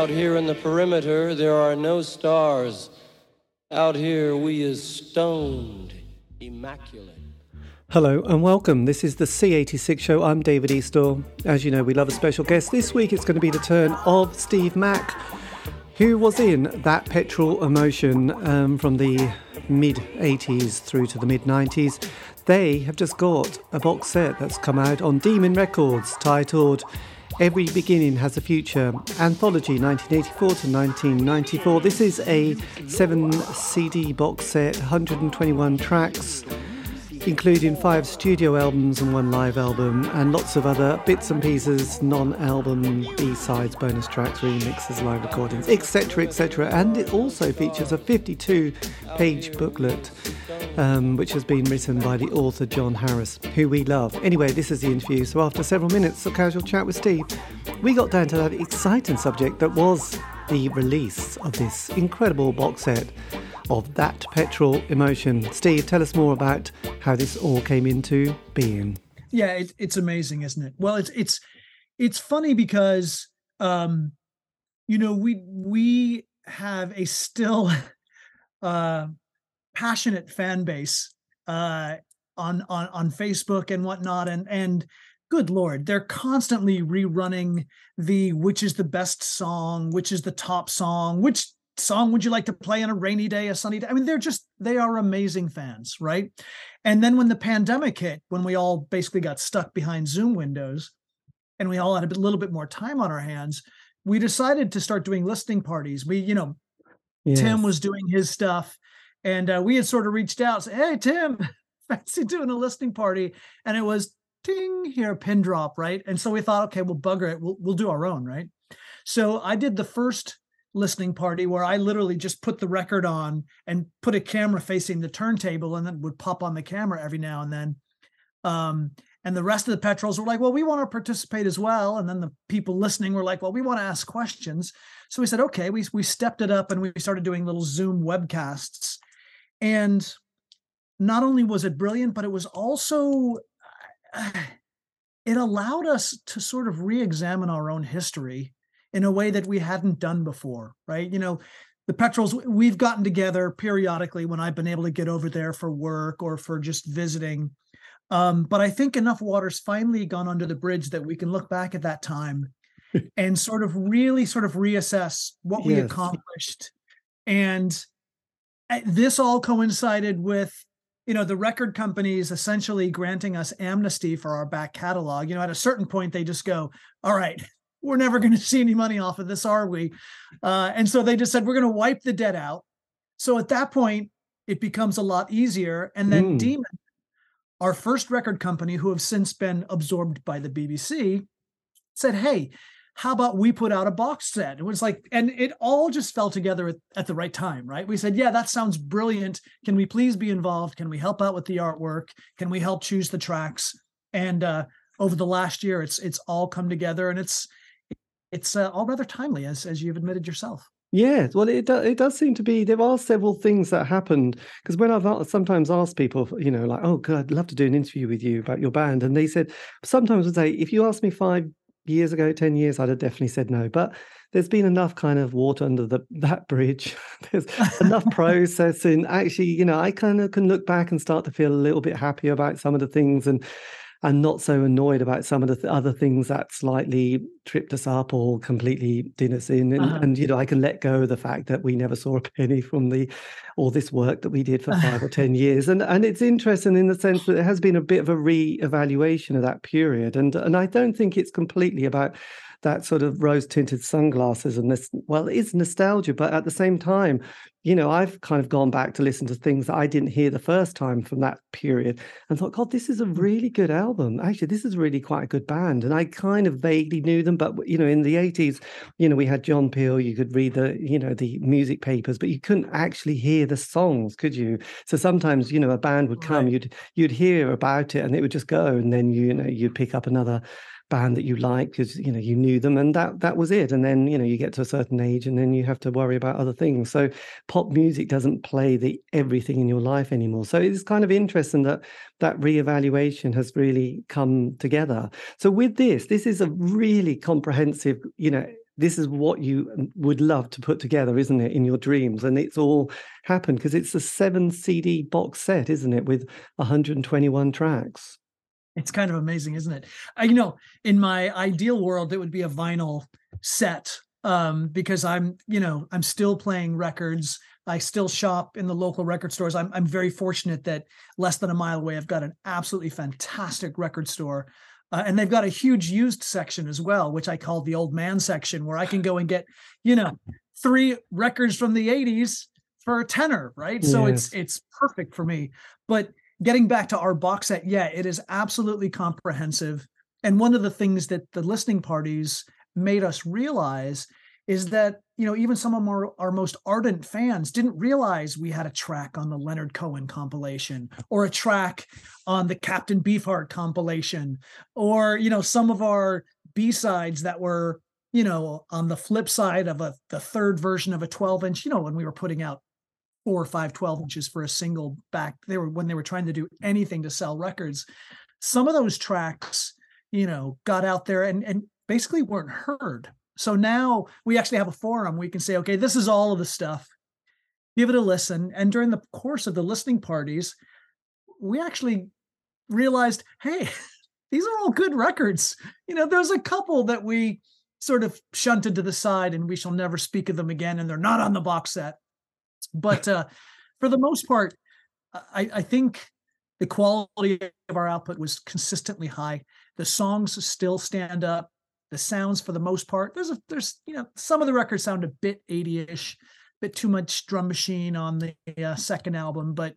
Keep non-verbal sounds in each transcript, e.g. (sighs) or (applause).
Out here in the perimeter, there are no stars. Out here, we is stoned, immaculate. Hello and welcome. This is the C86 show. I'm David Eastaugh. As you know, we love a special guest. This week it's going to be the turn of Steve Mack, who was in that petrol emotion um, from the mid 80s through to the mid 90s. They have just got a box set that's come out on Demon Records titled Every Beginning Has a Future Anthology 1984 to 1994. This is a 7 CD box set, 121 tracks including five studio albums and one live album, and lots of other bits and pieces, non album, B sides, bonus tracks, remixes, live recordings, etc. etc. And it also features a 52 page booklet. Um, which has been written by the author John Harris, who we love. Anyway, this is the interview. So, after several minutes of casual chat with Steve, we got down to that exciting subject that was the release of this incredible box set of that petrol emotion. Steve, tell us more about how this all came into being. Yeah, it, it's amazing, isn't it? Well, it's it's it's funny because um, you know we we have a still (laughs) uh, passionate fan base uh, on on on Facebook and whatnot, and and good lord they're constantly rerunning the which is the best song which is the top song which song would you like to play on a rainy day, a sunny day? I mean, they're just, they are amazing fans, right? And then when the pandemic hit, when we all basically got stuck behind Zoom windows and we all had a little bit more time on our hands, we decided to start doing listening parties. We, you know, yes. Tim was doing his stuff and uh, we had sort of reached out, say, hey, Tim, (laughs) fancy doing a listening party. And it was ting here, pin drop, right? And so we thought, okay, we'll bugger it. We'll, we'll do our own, right? So I did the first listening party where I literally just put the record on and put a camera facing the turntable and then would pop on the camera every now and then. Um, and the rest of the petrols were like, well, we want to participate as well. And then the people listening were like, well, we want to ask questions. So we said, okay, we, we stepped it up and we started doing little Zoom webcasts. And not only was it brilliant, but it was also, (sighs) it allowed us to sort of re examine our own history in a way that we hadn't done before, right? You know, the petrols we've gotten together periodically when I've been able to get over there for work or for just visiting. Um, but I think enough water's finally gone under the bridge that we can look back at that time (laughs) and sort of really sort of reassess what we accomplished. And eh, this all coincided with you know the record companies essentially granting us amnesty for our back catalog you know at a certain point they just go all right we're never going to see any money off of this, are we? Uh, and so they just said, we're going to wipe the debt out. So at that point, it becomes a lot easier. And then mm. Demon, our first record company, who have since been absorbed by the BBC, said, hey, how about we put out a box set? It was like, and it all just fell together at, at, the right time, right? We said, yeah, that sounds brilliant. Can we please be involved? Can we help out with the artwork? Can we help choose the tracks? And uh, over the last year, it's it's all come together, and it's it's uh, all rather timely, as as you've admitted yourself. Yeah, well, it does, it does seem to be. There are several things that happened because when I've sometimes asked people, you know, like, oh, God, I'd love to do an interview with you about your band, and they said sometimes would say, if you asked me five years ago, ten years, I'd have definitely said no. But there's been enough kind of water under the that bridge. (laughs) there's enough (laughs) processing. Actually, you know, I kind of can look back and start to feel a little bit happier about some of the things and and not so annoyed about some of the th- other things that slightly tripped us up or completely did us in. And, uh-huh. and, you know, I can let go of the fact that we never saw a (laughs) penny from the all this work that we did for (laughs) five or ten years. And and it's interesting in the sense that it has been a bit of a re-evaluation of that period. And and I don't think it's completely about that sort of rose tinted sunglasses and this well it is nostalgia but at the same time you know, I've kind of gone back to listen to things that I didn't hear the first time from that period and thought, God, this is a mm. really good album. Actually, this is really quite a good band. And I kind of vaguely knew them, but you know, in the 80s, you know, we had John Peel, you could read the, you know, the music papers, but you couldn't actually hear the songs, could you? So sometimes, you know, a band would come, right. you'd you'd hear about it and it would just go, and then you, you know, you'd pick up another band that you like because you know you knew them and that that was it and then you know you get to a certain age and then you have to worry about other things so pop music doesn't play the everything in your life anymore so it's kind of interesting that that reevaluation has really come together so with this this is a really comprehensive you know this is what you would love to put together, isn't it, in your dreams? And it's all happened because it's a seven CD box set, isn't it, with 121 tracks. It's kind of amazing, isn't it? Uh, you know, in my ideal world, it would be a vinyl set um, because I'm, you know, I'm still playing records. I still shop in the local record stores. I'm I'm very fortunate that less than a mile away, I've got an absolutely fantastic record store. Uh, and they've got a huge used section as well, which I call the old man section, where I can go and get, you know, three records from the 80s for a tenner, right? Yes. So it's it's perfect for me. But getting back to our box set, yeah, it is absolutely comprehensive. And one of the things that the listening parties made us realize is that you know even some of our, our most ardent fans didn't realize we had a track on the leonard cohen compilation or a track on the captain beefheart compilation or you know some of our b-sides that were you know on the flip side of a the third version of a 12 inch you know when we were putting out four or five 12 inches for a single back they were when they were trying to do anything to sell records some of those tracks you know got out there and and basically weren't heard. So now we actually have a forum. We can say, okay, this is all of the stuff. Give it a listen. And during the course of the listening parties, we actually realized, hey, (laughs) these are all good records. You know, there's a couple that we sort of shunted to the side and we shall never speak of them again, and they're not on the box set. But uh, for the most part, I, I think the quality of our output was consistently high. The songs still stand up the sounds for the most part there's a there's you know some of the records sound a bit 80ish bit too much drum machine on the uh, second album but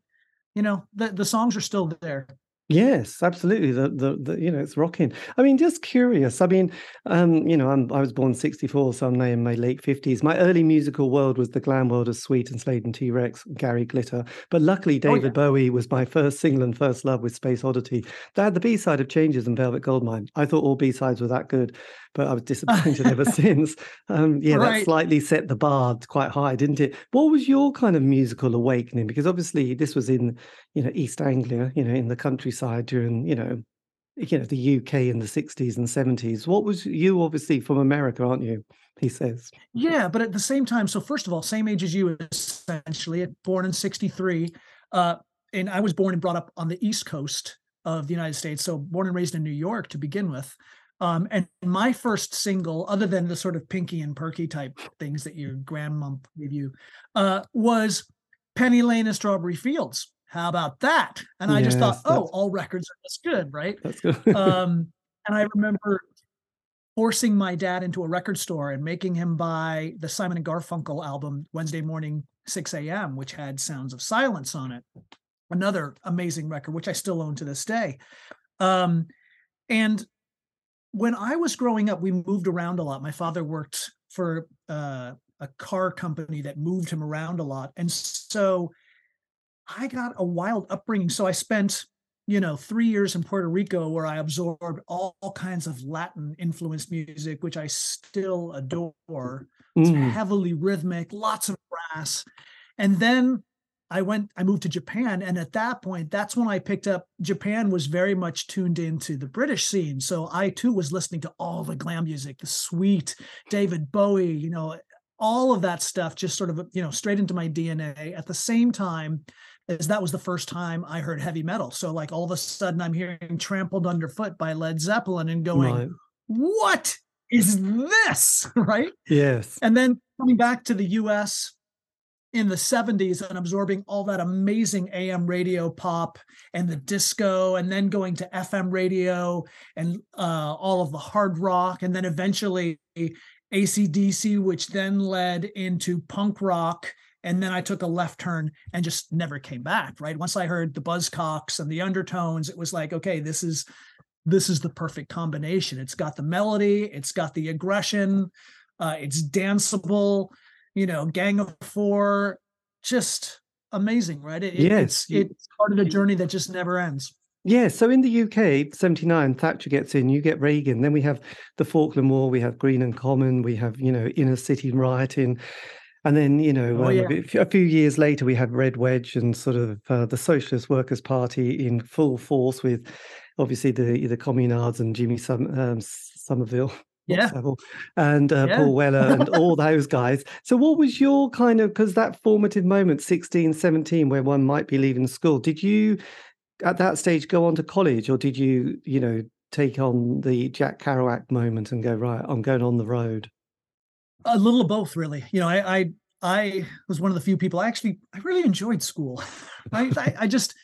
you know the the songs are still there Yes, absolutely. The, the, the you know it's rocking. I mean, just curious. I mean, um, you know, I'm, I was born '64, so I'm now in my late 50s. My early musical world was the glam world of Sweet and Slade and T Rex, Gary Glitter. But luckily, David oh, yeah. Bowie was my first single and first love with Space Oddity. That had the B side of Changes and Velvet Goldmine. I thought all B sides were that good but I was disappointed ever (laughs) since. Um, yeah, right. that slightly set the bar quite high, didn't it? What was your kind of musical awakening? Because obviously this was in, you know, East Anglia, you know, in the countryside during, you know, you know, the UK in the 60s and 70s. What was you obviously from America, aren't you? He says. Yeah, but at the same time, so first of all, same age as you essentially, born in 63. Uh, and I was born and brought up on the East Coast of the United States. So born and raised in New York to begin with. Um, and my first single, other than the sort of Pinky and Perky type things that your grandmom gave you, uh, was Penny Lane and Strawberry Fields. How about that? And I yes, just thought, oh, all records are just good, right? That's good. (laughs) um, and I remember forcing my dad into a record store and making him buy the Simon and Garfunkel album Wednesday morning 6 a.m., which had Sounds of Silence on it. Another amazing record, which I still own to this day. Um, and when I was growing up, we moved around a lot. My father worked for uh, a car company that moved him around a lot. And so I got a wild upbringing. So I spent, you know, three years in Puerto Rico where I absorbed all, all kinds of Latin influenced music, which I still adore. It's mm. heavily rhythmic, lots of brass. And then I went, I moved to Japan. And at that point, that's when I picked up Japan was very much tuned into the British scene. So I too was listening to all the glam music, the sweet David Bowie, you know, all of that stuff just sort of, you know, straight into my DNA at the same time as that was the first time I heard heavy metal. So like all of a sudden I'm hearing trampled underfoot by Led Zeppelin and going, right. what is this? (laughs) right. Yes. And then coming back to the US, in the 70s and absorbing all that amazing AM radio pop and the disco, and then going to FM radio and uh, all of the hard rock, and then eventually ACDC, which then led into punk rock. And then I took a left turn and just never came back. Right. Once I heard the Buzzcocks and the undertones, it was like, okay, this is this is the perfect combination. It's got the melody, it's got the aggression, uh, it's danceable you know, Gang of Four, just amazing, right? It, yes, it's it's part of the journey that just never ends. Yeah, so in the UK, 79, Thatcher gets in, you get Reagan. Then we have the Falkland War, we have Greenham Common, we have, you know, inner city rioting. And then, you know, oh, um, yeah. a few years later, we had Red Wedge and sort of uh, the Socialist Workers' Party in full force with obviously the the communards and Jimmy Sum, um, Somerville (laughs) Yeah. And uh, Yeah. Paul Weller (laughs) and all those guys. So, what was your kind of because that formative moment, 16, 17, where one might be leaving school? Did you at that stage go on to college, or did you, you know, take on the Jack Kerouac moment and go right? I'm going on the road. A little of both really. You know i i i was one of the few people i actually i really enjoyed school. (laughs) Right I, I just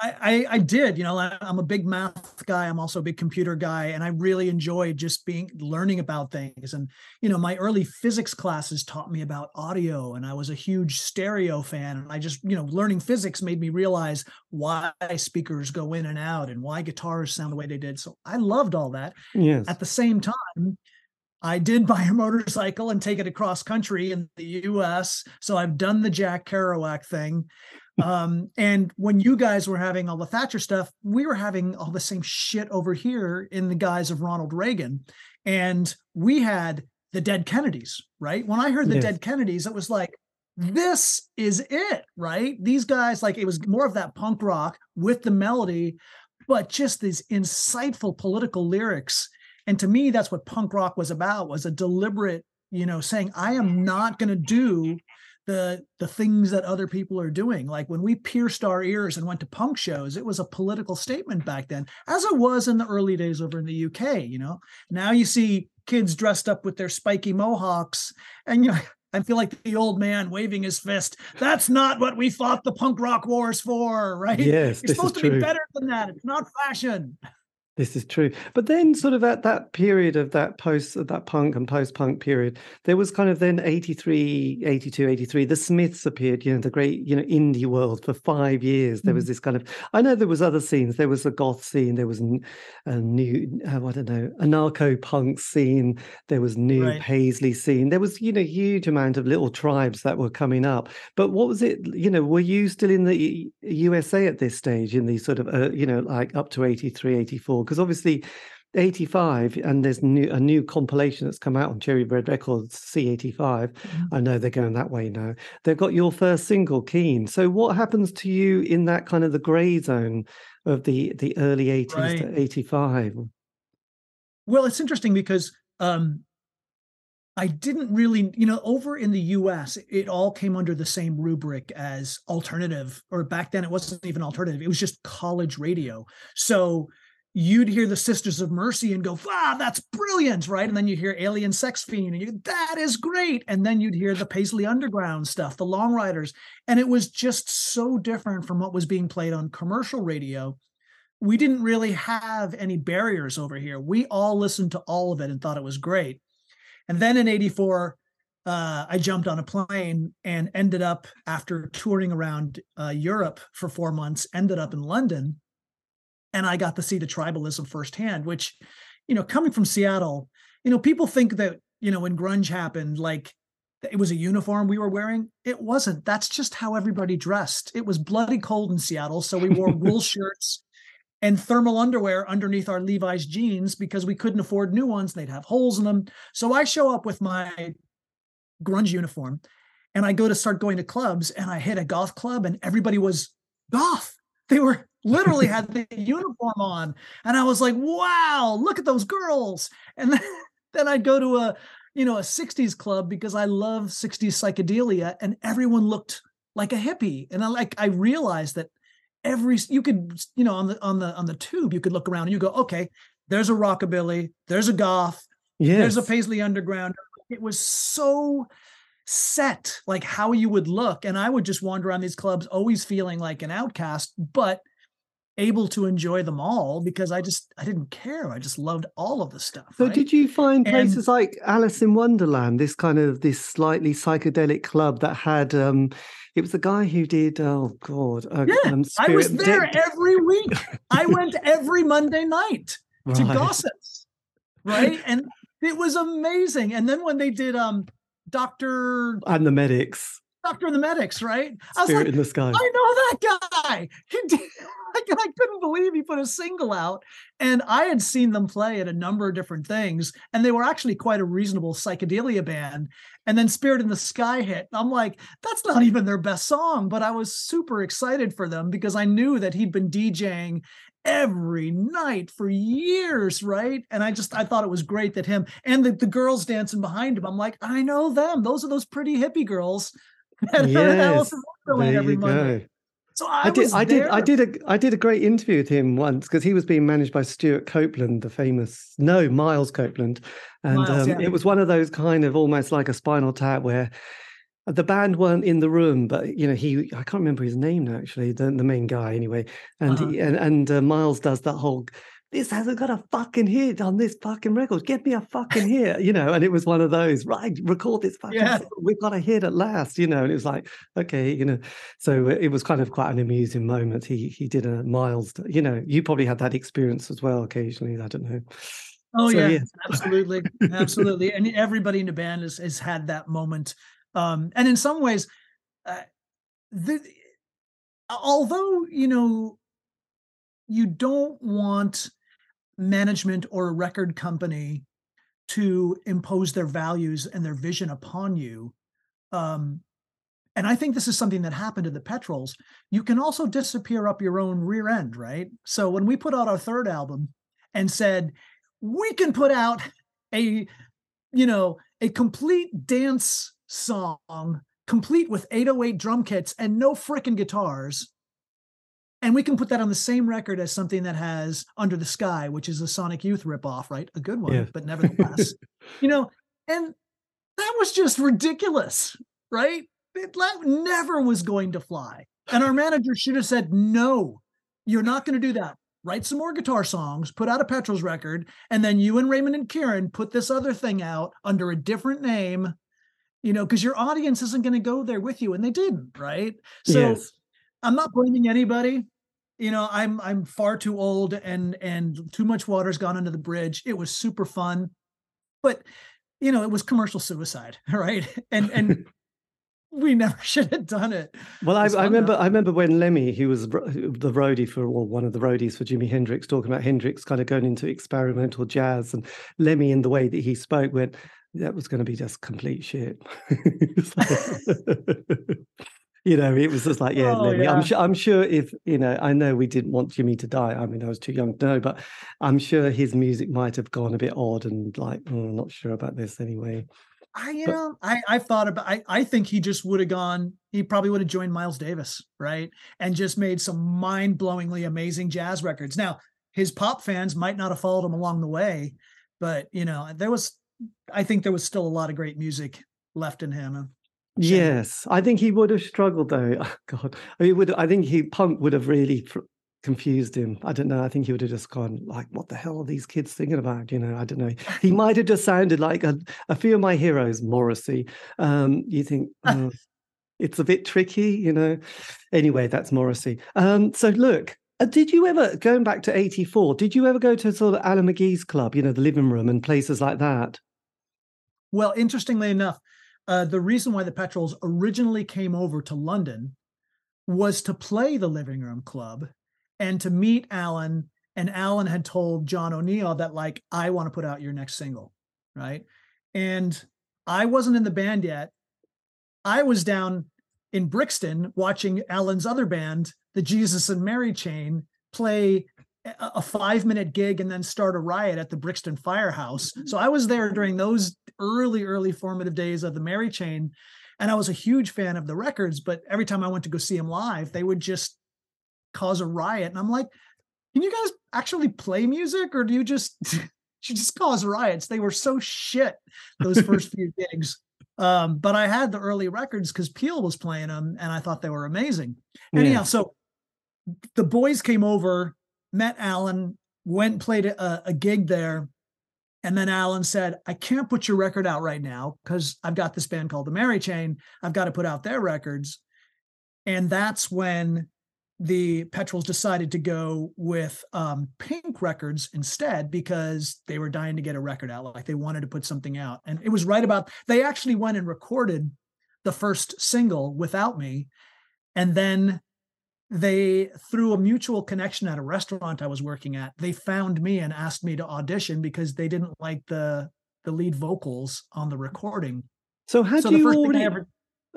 I, I i did you know I, i'm a big math guy i'm also a big computer guy and i really enjoyed just being learning about things. And you know my early physics classes taught me about audio and i was a huge stereo fan and i just you know learning physics made me realize why speakers go in and out and why guitars sound the way they did. So i loved all that. Yes. at the same time, I did buy a motorcycle and take it across country in the US. So I've done the Jack Kerouac thing. Um, and when you guys were having all the Thatcher stuff, we were having all the same shit over here in the guise of Ronald Reagan. And we had the dead Kennedys, right? When I heard the Yes. dead Kennedys, it was like, this is it, right? These guys, like, it was more of that punk rock with the melody, but just these insightful political lyrics and to me that's what punk rock was about was a deliberate you know saying i am not going to do the the things that other people are doing like when we pierced our ears and went to punk shows it was a political statement back then as it was in the early days over in the uk you know now you see kids dressed up with their spiky mohawks and you know (laughs) I feel like the old man waving his fist. That's not what we fought the punk rock wars for, right? Yes, You're this is supposed to true. be better than that. It's not fashion. This is true. But then sort of at that period of that post of that punk and post-punk period, there was kind of then 83, 82, 83, the Smiths appeared, you know, the great, you know, indie world for five years. There was this kind of I know there was other scenes. There was a goth scene, there was a new uh, I don't know, anarcho punk scene, there was new Right. Paisley scene. There was, you know, huge amount of little tribes that were coming up. But what was it, you know, were you still in the USA at this stage in the sort of uh, you know, like up to 83, 84? Because obviously 85 and there's new a new compilation that's come out on Cherry Red Records C85 Mhm. I know they're going that way now they've got your first single Keen so what happens to you in that kind of the gray zone of the the early 80s Right. to 85 Well, it's interesting because um, I didn't really, you know, over in the US, it all came under the same rubric as alternative, or back then it wasn't even alternative, it was just college radio. So you'd hear the Sisters of Mercy and go, wow, that's brilliant, right? And then you'd hear Alien Sex Fiend and you that is great. And then you'd hear the Paisley Underground stuff, the Long Ryders. And it was just so different from what was being played on commercial radio we didn't really have any barriers over here. We all listened to all of it and thought it was great. And then in 84, uh, I jumped on a plane and ended up, after touring around uh, Europe for four months, ended up in London. And I got to see the tribalism firsthand, which, you know, coming from Seattle, you know, people think that, you know, when grunge happened, like it was a uniform we were wearing. It wasn't. That's just how everybody dressed. It was bloody cold in Seattle. So we wore wool (laughs) shirts and thermal underwear underneath our Levi's jeans because we couldn't afford new ones. They'd have holes in them. So I show up with my grunge uniform and I go to start going to clubs and I hit a goth club and everybody was goth. They were literally had (laughs) the uniform on. And I was like, wow, look at those girls. And then, (laughs) then I'd go to a, you know, a 60s club because I love 60s psychedelia and everyone looked like a hippie. And I like I realized that every you could you know on the on the on the tube you could look around and you go okay there's a rockabilly there's a goth yes there's a paisley underground it was so set like how you would look and i would just wander around these clubs always feeling like an outcast but able to enjoy them all because i just i didn't care. I just loved all of the stuff so right? did you find And- places like Alice in Wonderland this kind of this slightly psychedelic club that had um it was the guy who did oh god uh, Yeah, um, i was there Dick- every week. I (laughs) went every monday night to Right. gossips right? And it was amazing. And then when they did um dr and the medics doctor and the medics right i was Spirit like in the Sky i know that guy he did (laughs) I, I couldn't believe he put a single out and i had seen them play at a number of different things and they were actually quite a reasonable psychedelia band and then spirit in the sky hit i'm like that's not even their best song but i was super excited for them because i knew that he'd been djing every night for years, right? And I just I thought it was great that him and the, the girls dancing behind him. I'm like, I know them. Those are those pretty hippie girls (laughs) Yes, there every you Monday. go. So I, I did, I did, I did a, I did a great interview with him once because he was being managed by Stuart Copeland, the famous, no, Miles Copeland, and Miles, um, yeah. it was one of those kind of almost like a Spinal Tap where the band weren't in the room, but you know he, I can't remember his name now, actually, the the main guy anyway, and Uh-huh. he, and and uh, Miles does that whole. This hasn't got a fucking hit on this fucking record. Get me a fucking hit, you know. And it was one of those, right? Record this fucking. Yeah. song. We've got a hit at last, you know. And it was like, okay, you know, so uh, it was kind of quite an amusing moment. He he did a Miles, you know, you probably had that experience as well occasionally. I don't know. Oh So, yeah, yes. absolutely, absolutely, and everybody in the band has, has had that moment. Um, and in some ways, uh, the, although you know, you don't want management or a record company to impose their values and their vision upon you. Um, and I think this is something that happened to the Petrols. You can also disappear up your own rear end, right? So when we put out our third album and said, we can put out a, you know, a complete dance song, complete with 808 drum kits and no frickin' guitars. And we can put that on the same record as something that has Under the Sky, which is a Sonic Youth ripoff, right? A good one, Yeah. but nevertheless, (laughs) you know, and that was just ridiculous, right? It that never was going to fly. And our manager should have said, no, you're not going to do that. Write some more guitar songs, put out a Petrol's record, and then you and Raymond and Kieran put this other thing out under a different name, you know, because your audience isn't going to go there with you. And they didn't, right? So yes. I'm not blaming anybody. You know, I'm I'm far too old and and too much water's gone under the bridge. It was super fun, but you know, it was commercial suicide, (laughs) right? And and we never (laughs) should have done it. Well, I, I remember. I remember when Lemmy, who was the roadie for, or one of the roadies for Jimi Hendrix, talking about Hendrix kind of going into experimental jazz, and Lemmy, in the way that he spoke, went, "That was going to be just complete shit." (laughs) You know, it was just like, yeah, Oh, yeah. I'm sure. I'm sure if you know, I know we didn't want Jimi to die. I mean, I was too young to know, but I'm sure his music might have gone a bit odd and like, oh, I'm not sure about this anyway. I you But- know, I I've thought about I I think he just would have gone, he probably would have joined Miles Davis, right? And just made some mind-blowingly amazing jazz records. Now, his pop fans might not have followed him along the way, but you know, there was I think there was still a lot of great music left in him. Yes, I think he would have struggled though. (laughs) Oh, God, I mean, would I think he punk would have really fr- confused him. I don't know. I think he would have just gone like, "What the hell are these kids thinking about?" You know, I don't know. He (laughs) might have just sounded like a, a few of my heroes, Morrissey. Um, you think "Oh, (laughs) it's a bit tricky, you know? Anyway, that's Morrissey. Um, so look. uh, Did you ever, going back to 84, did you ever go to sort of Alan McGee's club, you know, the living room and places like that? Well, interestingly enough, uh, the reason why the Petrols originally came over to London was to play the Living Room Club and to meet Alan. And Alan had told John O'Neill that, like, I want to put out your next single. Right. And I wasn't in the band yet. I was down in Brixton watching Alan's other band, the Jesus and Mary Chain, play a five minute gig and then start a riot at the Brixton Firehouse. So I was there during those early, early formative days of the Mary Chain. And I was a huge fan of the records, but every time I went to go see them live, they would just cause a riot. And I'm like, can you guys actually play music or do you just (laughs) you just cause riots? They were so shit those first (laughs) few gigs. Um, but I had the early records because Peel was playing them and I thought they were amazing. Anyhow, Yeah. so the boys came over, met Alan, went and played a, a gig there. And then Alan said, I can't put your record out right now because I've got this band called the Mary Chain. I've got to put out their records. And that's when the Petrols decided to go with um, Pink Records instead because they were dying to get a record out. Like they wanted to put something out. And it was right about, they actually went and recorded the first single without me. And then they through a mutual connection at a restaurant I was working at, they found me and asked me to audition because they didn't like the the lead vocals on the recording. So had so you already ever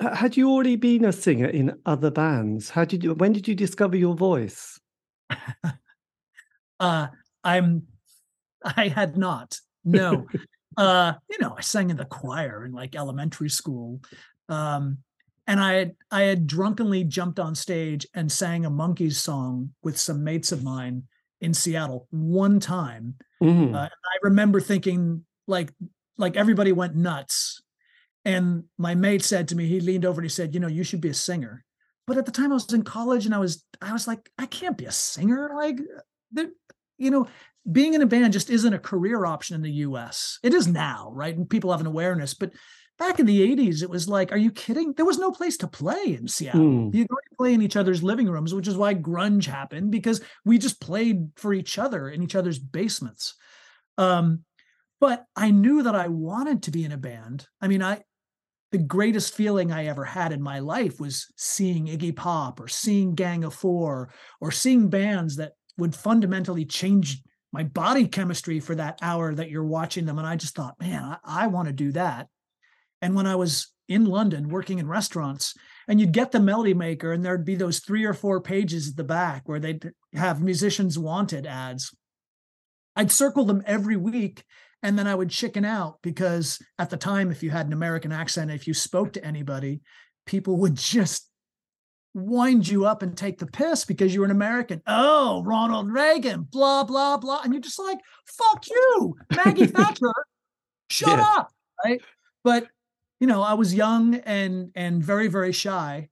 had you already been a singer in other bands? How did you when did you discover your voice? (laughs) Uh, I'm, I had not. No. (laughs) uh, you know, I sang in the choir in like elementary school. Um, and I had I had drunkenly jumped on stage and sang a Monkees song with some mates of mine in Seattle one time. Mm. Uh, I remember thinking like like everybody went nuts. And my mate said to me, he leaned over and he said, "You know, you should be a singer." But at the time I was in college and I was I was like, I can't be a singer. Like, you know, being in a band just isn't a career option in the US. It is now, right? And people have an awareness, but back in the 80s, it was like, are you kidding? There was no place to play in Seattle. Mm. You go to play in each other's living rooms, which is why grunge happened because we just played for each other in each other's basements. Um, but I knew that I wanted to be in a band. I mean, I the greatest feeling I ever had in my life was seeing Iggy Pop or seeing Gang of Four or seeing bands that would fundamentally change my body chemistry for that hour that you're watching them. And I just thought, man, I, I want to do that. And when I was in London working in restaurants, and you'd get the melody maker, and there'd be those three or four pages at the back where they'd have musicians wanted ads. I'd circle them every week and then I would chicken out because at the time, if you had an American accent, if you spoke to anybody, people would just wind you up and take the piss because you were an American. Oh, Ronald Reagan, blah, blah, blah. And you're just like, fuck you, Maggie (laughs) Thatcher, shut Yeah. up. Right. But you know, I was young and and very, very shy.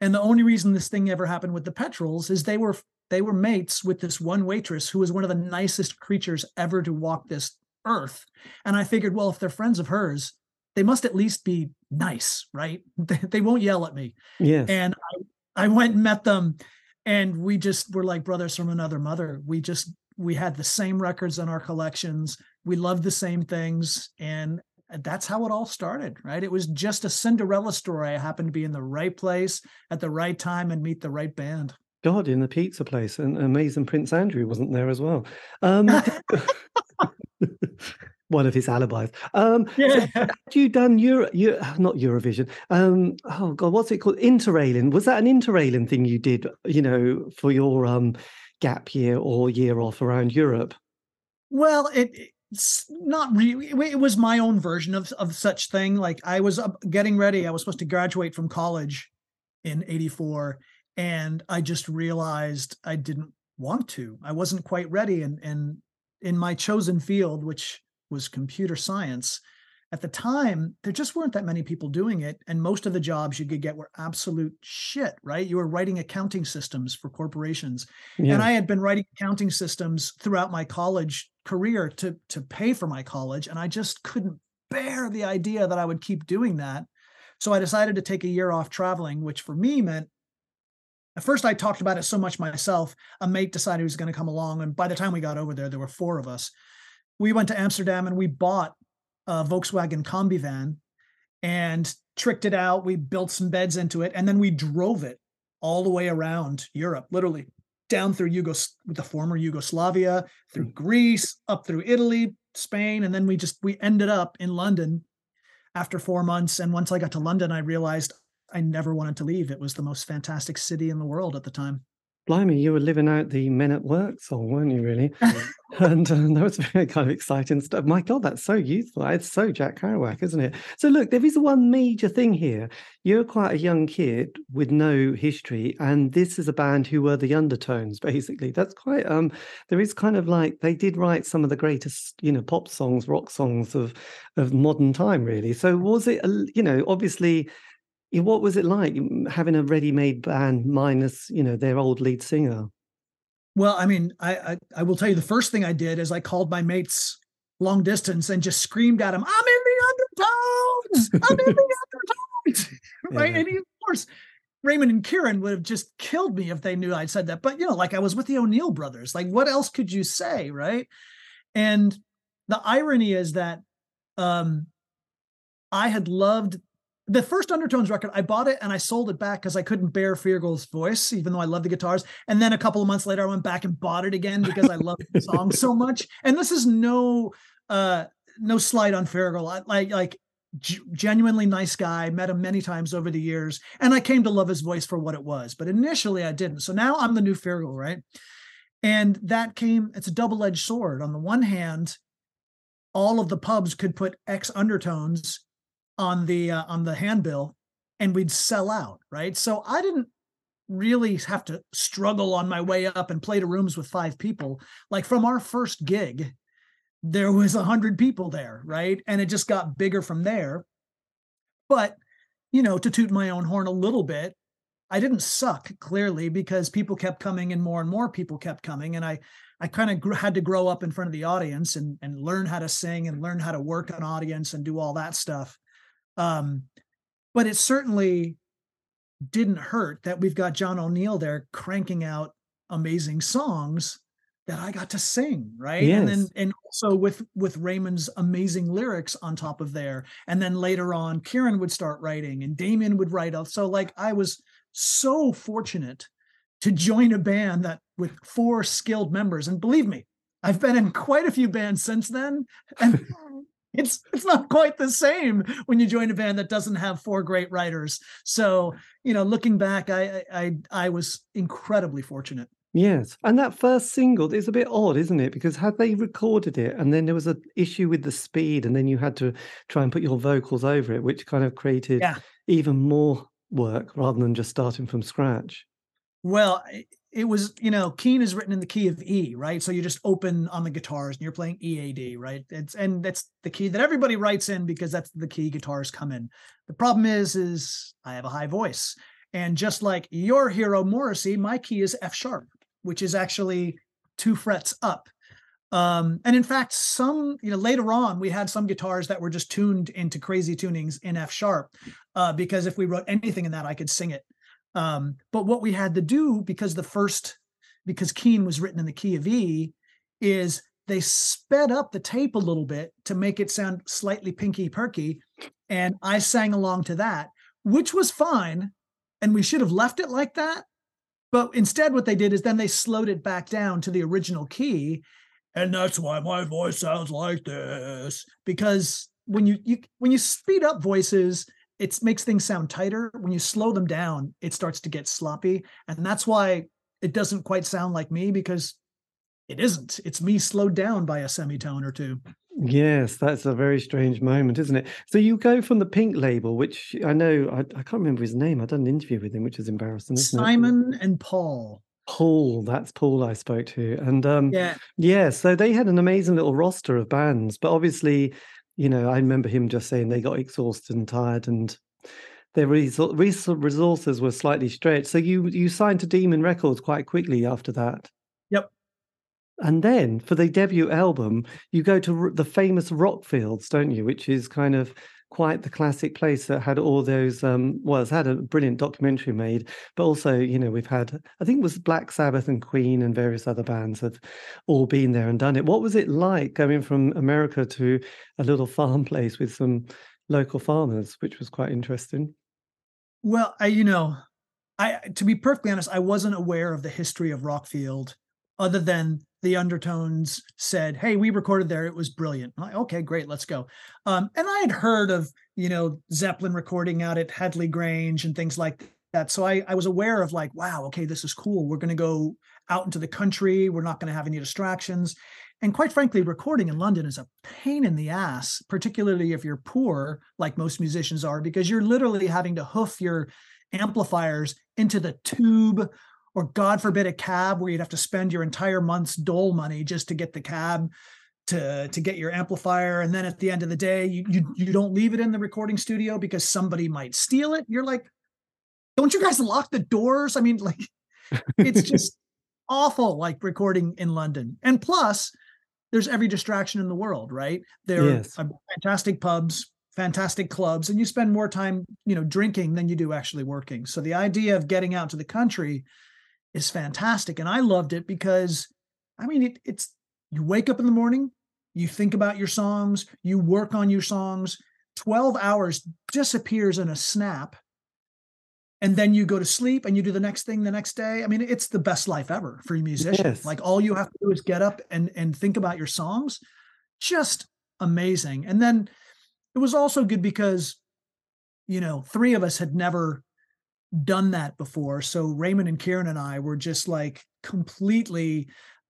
And the only reason this thing ever happened with the Petrols is they were they were mates with this one waitress who was one of the nicest creatures ever to walk this earth. And I figured, well, if they're friends of hers, they must at least be nice, right? (laughs) They, they won't yell at me. Yes. And I, I went and met them, and we just were like brothers from another mother. We just we had the same records in our collections. We loved the same things, and that's how it all started, right? It was just a Cinderella story. I happened to be in the right place at the right time and meet the right band. God, in the pizza place, and amazing Prince Andrew wasn't there as well. Um, (laughs) one of his alibis. Um, (laughs) so Yeah. had you done Euro, Euro, not Eurovision? Um, oh God, what's it called? Interrailing. Was that an interrailing thing you did? You know, for your um, gap year or year off around Europe? Well, it not really. It was my own version of of such thing. Like I was getting ready. I was supposed to graduate from college in '84, and I just realized I didn't want to. I wasn't quite ready, and and in my chosen field, which was computer science, at the time there just weren't that many people doing it, and most of the jobs you could get were absolute shit. Right? You were writing accounting systems for corporations Yeah. and I had been writing accounting systems throughout my college career to to pay for my college, and I just couldn't bear the idea that I would keep doing that. So I decided to take a year off traveling, which for me meant at first I talked about it so much myself. A mate decided he was going to come along, and by the time we got over there, there were four of us. We went to Amsterdam and we bought a Volkswagen Combi van and tricked it out. We built some beds into it, and then we drove it all the way around Europe, literally down through Yugos the former Yugoslavia, through hmm. Greece, up through Italy, Spain, and then we just we ended up in London after four months. And once I got to London, I realized I never wanted to leave. It was the most fantastic city in the world at the time. Blimey, you were living out the Men at Work song, weren't you? Really, (laughs) and um, that was (laughs) very kind of exciting stuff. My God, that's so youthful. It's so Jack Kerouac, isn't it? So look, there is one major thing here. You're quite a young kid with no history, and this is a band who were the Undertones. (laughs) Basically, that's quite. Um, there is kind of like they did write some of the greatest, you know, pop songs, rock songs of of modern time. Really. So was it? a- You know, obviously. What was it like mm, having a ready-made band minus, you know, their old lead singer? Well, I mean, I, I I will tell you the first thing I did is I called my mates long distance and just screamed at him, "I'm in the undertones! I'm in the undertones!" (laughs) right? Yeah. And he, of course, Raymond and Kieran would have just killed me if they knew I'd said that. But you know, like I was with the O'Neill brothers. Like, what else could you say, right? And the irony is that um I had loved the first Undertones record. I bought it and I sold it back because I couldn't bear Feargal's voice, even though I love the guitars. And then a couple of months later, I went back and bought it again because I loved the song so much. And this is no uh no slight on Feargal. I, like like g- genuinely nice guy. Met him many times over the years, and I came to love his voice for what it was. But initially, I didn't. So now I'm the new Feargal, right? And that came, it's a double edged sword. On the one hand, all of the pubs could put X undertones on the uh, on the handbill and we'd sell out right? So i didn't really have to struggle on my way up and play to rooms with five people. Like from our first gig there was a hundred people there right? And it just got bigger from there. But you know to toot my own horn a little bit i didn't suck clearly because people kept coming and more and more people kept coming. And i I kind of had to grow up in front of the audience and and learn how to sing and learn how to work an audience and do all that stuff. Um, but it certainly didn't hurt that we've got John O'Neill there cranking out amazing songs that I got to sing, right? Yes. And then and also with with Raymond's amazing lyrics on top of there. And then later on, Kieran would start writing and Damian would write. up. So like I was so fortunate to join a band that with four skilled members. And believe me, I've been in quite a few bands since then. And it's it's not quite the same when you join a band that doesn't have four great writers. So, you know, looking back, I I I was incredibly fortunate. Yes. And that first single is a bit odd, isn't it? Because had they recorded it and then there was an issue with the speed and then you had to try and put your vocals over it, which kind of created Yeah. even more work rather than just starting from scratch. Well, it was, you know, Keen is written in the key of E, right? So you just open on the guitars and you're playing EAD, right? It's and that's the key that everybody writes in because that's the key guitars come in. The problem is, is I have a high voice. And just like your hero Morrissey, my key is F sharp, which is actually two frets up. Um, and in fact, some, you know, later on, we had some guitars that were just tuned into crazy tunings in F sharp. Uh, because if we wrote anything in that, I could sing it. Um, but what we had to do because the first, because Keen was written in the key of E, is they sped up the tape a little bit to make it sound slightly pinky perky. And I sang along to that, which was fine. And we should have left it like that. But instead, what they did is then they slowed it back down to the original key. And that's why my voice sounds like this. Because when you, you when you speed up voices, it makes things sound tighter. When you slow them down, it starts to get sloppy. And that's why it doesn't quite sound like me because it isn't. It's me slowed down by a semitone or two. Yes, that's a very strange moment, isn't it? So you go from the Pink label, which I know I, I can't remember his name. I done an interview with him, which is embarrassing. Isn't it? Simon and Paul. Paul, that's Paul I spoke to. And um Yeah. yeah, so they had an amazing little roster of bands, but obviously, you know, I remember him just saying they got exhausted and tired and their resou- resources were slightly stretched. So you you signed to Demon Records quite quickly after that. Yep. And then for the debut album, you go to the famous Rockfields, don't you? Which is kind of quite the classic place that had all those. Um, well, it's had a brilliant documentary made, but also, you know, we've had. I think it was Black Sabbath and Queen and various other bands have all been there and done it. What was it like going from America to a little (laughs) farm place with some local farmers, which was quite interesting? Well, I, you know, I to be perfectly honest, I wasn't aware of the history of Rockfield other than the undertones said, "Hey, we recorded there. It was brilliant." Like, okay, great, let's go. Um, and I had heard of you know Zeppelin recording out at Headley Grange and things like that, so I I was aware of like, wow, okay, this is cool. We're going to go out into the country. We're not going to have any distractions. And quite frankly, recording in London is a pain in the ass, particularly if you're poor, like most musicians are, because you're literally having to hoof your amplifiers into the tube or God forbid a cab where you'd have to spend your entire month's dole money just to get the cab to to get your amplifier. And then at the end of the day you you, you don't leave it in the recording studio because somebody might steal it. You're like don't you guys lock the doors? I mean (laughs) like it's (laughs) just awful like recording in london. And plus there's every distraction in the world right? There Yes. are fantastic pubs fantastic clubs and you spend more time you know drinking than you do actually working. So the idea of getting out to the country is fantastic and i loved it because i mean it, it's you wake up in the morning you think about your songs you work on your songs 12 hours disappears in a snap and then you go to sleep and you do the next thing the next day. I mean it's the best life ever for a musician. Yes. like all you have to do is get up and and think about your songs. Just amazing and then it was also good because you know three of us had never done that before. So Raymond and Kieran and I were just like completely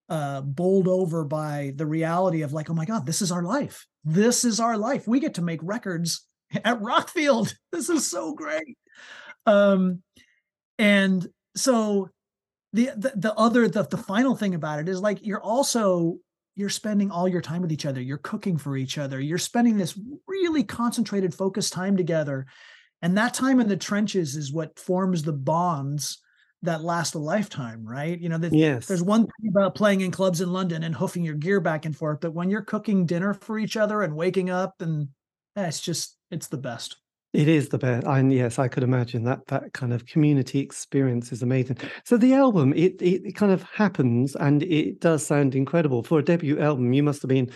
uh, bowled over by the reality of like, oh my God, this is our life. This is our life. We get to make records (laughs) at Rockfield. This is so great. Um, and so the, the the other the, the final thing about it is like you're also you're spending all your time with each other you're cooking for each other you're spending this really concentrated focused time together and that time in the trenches is what forms the bonds that last a lifetime right you know the, yes there's one thing about playing in clubs in london and hoofing your gear back and forth but when you're cooking dinner for each other and waking up and eh, it's just it's the best it is the best. And yes, I could imagine that that kind of community experience is amazing. So the album, it, it kind of happens and it does sound incredible. For a debut album, you must have been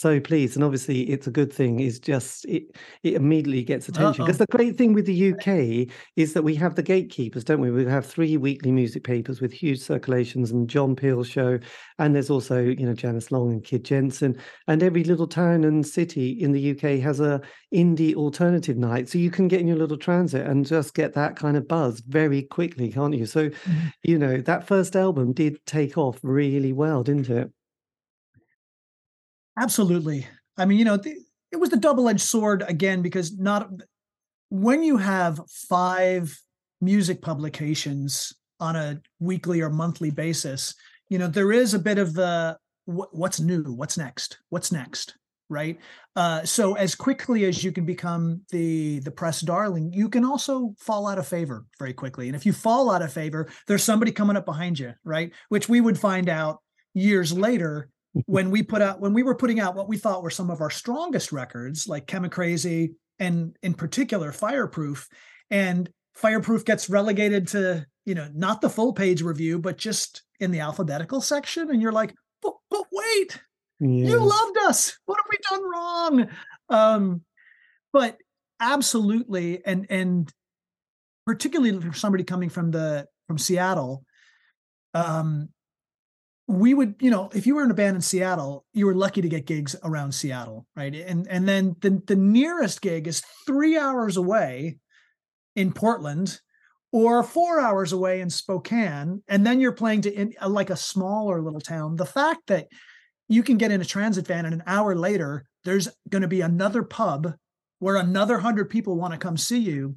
so pleased. And obviously, it's a good thing. Is just it it immediately gets attention because the great thing with the UK (laughs) is that we have the gatekeepers, don't we? We have three weekly music papers with huge circulations and John Peel show, and there's also you know Janice Long and Kid Jensen, and every little town and city in the UK has a indie alternative night, so you can get in your little transit and just get that kind of buzz very quickly, can't you? So, mm-hmm. you know that first album did take off really well, didn't it? Absolutely. I mean, you know, the, it was the double-edged sword again because not when you have five music publications on a weekly or monthly basis, you know, there is a bit of the what's new, what's next, what's next, right? Uh, so as quickly as you can become the the press darling, you can also fall out of favor very quickly. And if you fall out of favor, there's somebody coming up behind you, right? Which we would find out years later when we put out when we were putting out what we thought were some of our strongest records like Chemicrazy and in particular fireproof and fireproof gets relegated to you know not the full page review but just in the alphabetical section and you're like but, but wait yes. you loved us what have we done wrong um but absolutely and and particularly for somebody coming from the from seattle um we would you know if you were in a band in seattle you were lucky to get gigs around seattle right? And and then the, the nearest gig is three hours away in portland or four hours away in spokane and then you're playing to in, uh, like a smaller little town. The fact that you can get in a transit van and an hour later there's going to be another pub where another hundred people want to come see you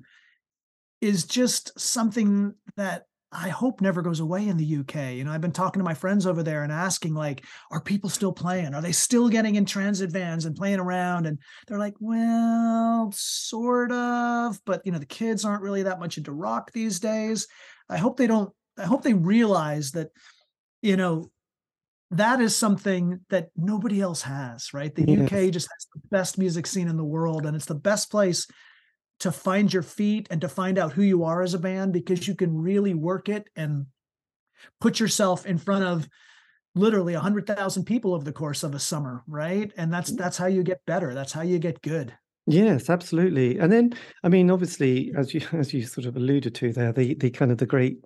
is just something that I hope never goes away in the UK. You know, I've been talking to my friends over there and asking, like, are people still playing? Are they still getting in transit vans and playing around? And they're like, well, sort of, but you know, the kids aren't really that much into rock these days. I hope they don't, I hope they realize that, you know, that is something that nobody else has, right? The yes. UK just has the best music scene in the world, and it's the best place to find your feet and to find out who you are as a band because you can really work it and put yourself in front of literally 100,000 people over the course of a summer, right? And that's mm. that's how you get better. That's how you get good. Yes, absolutely. And then I mean obviously as you (laughs) as you sort of alluded to there the the kind of the great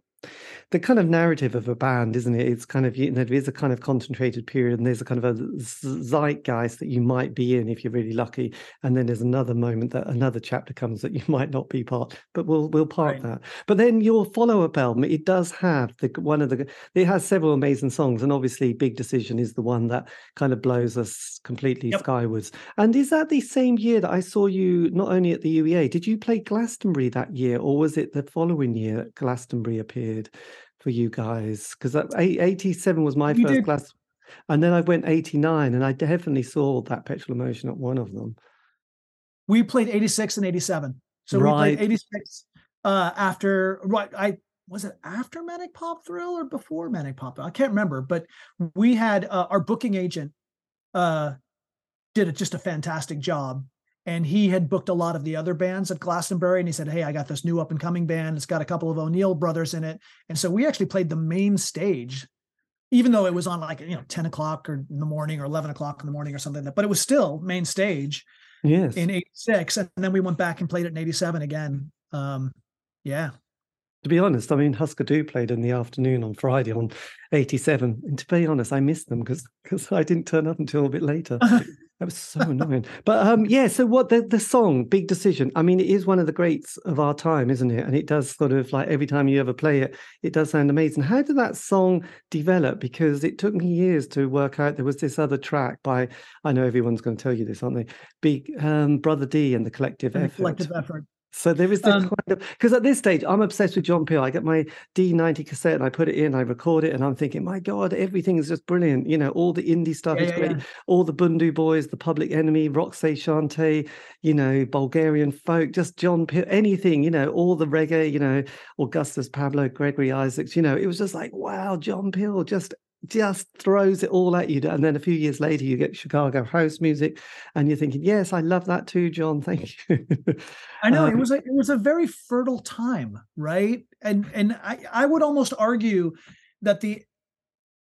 the kind of narrative of a band, isn't it? It's kind of you know, there is a kind of concentrated period, and there's a kind of a zeitgeist that you might be in if you're really lucky, and then there's another moment that another chapter comes that (laughs) you might not be part. But we'll we'll park right. that. But then your follow-up album, it does have the one of the it has several amazing songs, and obviously Big Decision is the one that kind of blows us completely yep. skywards. And is that the same year that I saw you not only at the UEA? Did you play Glastonbury that year, or was it the following year that Glastonbury appeared? For you guys because 87 was my you first did. class and then i went 89 and i definitely saw that petrol emotion at one of them we played 86 and 87 so right. we played 86 uh after right i was it after manic pop thrill or before manic pop i can't remember but we had uh, our booking agent uh did just a fantastic job and he had booked a lot of the other bands at Glastonbury and he said, Hey, I got this new up and coming band. It's got a couple of O'Neill brothers in it. And so we actually played the main stage, even though it was on like, you know, 10 o'clock or in the morning or 11 o'clock in the morning or something, like that, but it was still main stage yes. in 86. And then we went back and played it in 87 again. Um, yeah. To be honest, I mean, Husker Du played in the afternoon on Friday on 87. And to be honest, I missed them because because I didn't turn up until a bit later. (laughs) That was so annoying. But um, yeah, so what the the song, Big Decision, I mean, it is one of the greats of our time, isn't it? And it does sort of like every time you ever play it, it does sound amazing. How did that song develop? Because it took me years to work out there was this other track by I know everyone's going to tell you this, aren't they? Big um, Brother D and the collective And effort. collective effort. So there is this Um, kind of because at this stage I'm obsessed with John Peel. I get my D90 cassette and I put it in, I record it, and I'm thinking, my God, everything is just brilliant. You know, all the indie stuff Yeah, is yeah, great. yeah. All the Bhundu Boys, the Public Enemy, Roxy Shante, you know, Bulgarian folk, just John Peel, anything, you know, all the reggae, you know, Augustus Pablo, Gregory Isaacs, you know, it was just like, wow, John Peel just just throws it all at you. And then a few years later, you get Chicago house music, and you're thinking, yes, I love that too, John. Thank (laughs) you. I know it Um, was a it was a very fertile time, right? And and I I would almost argue that the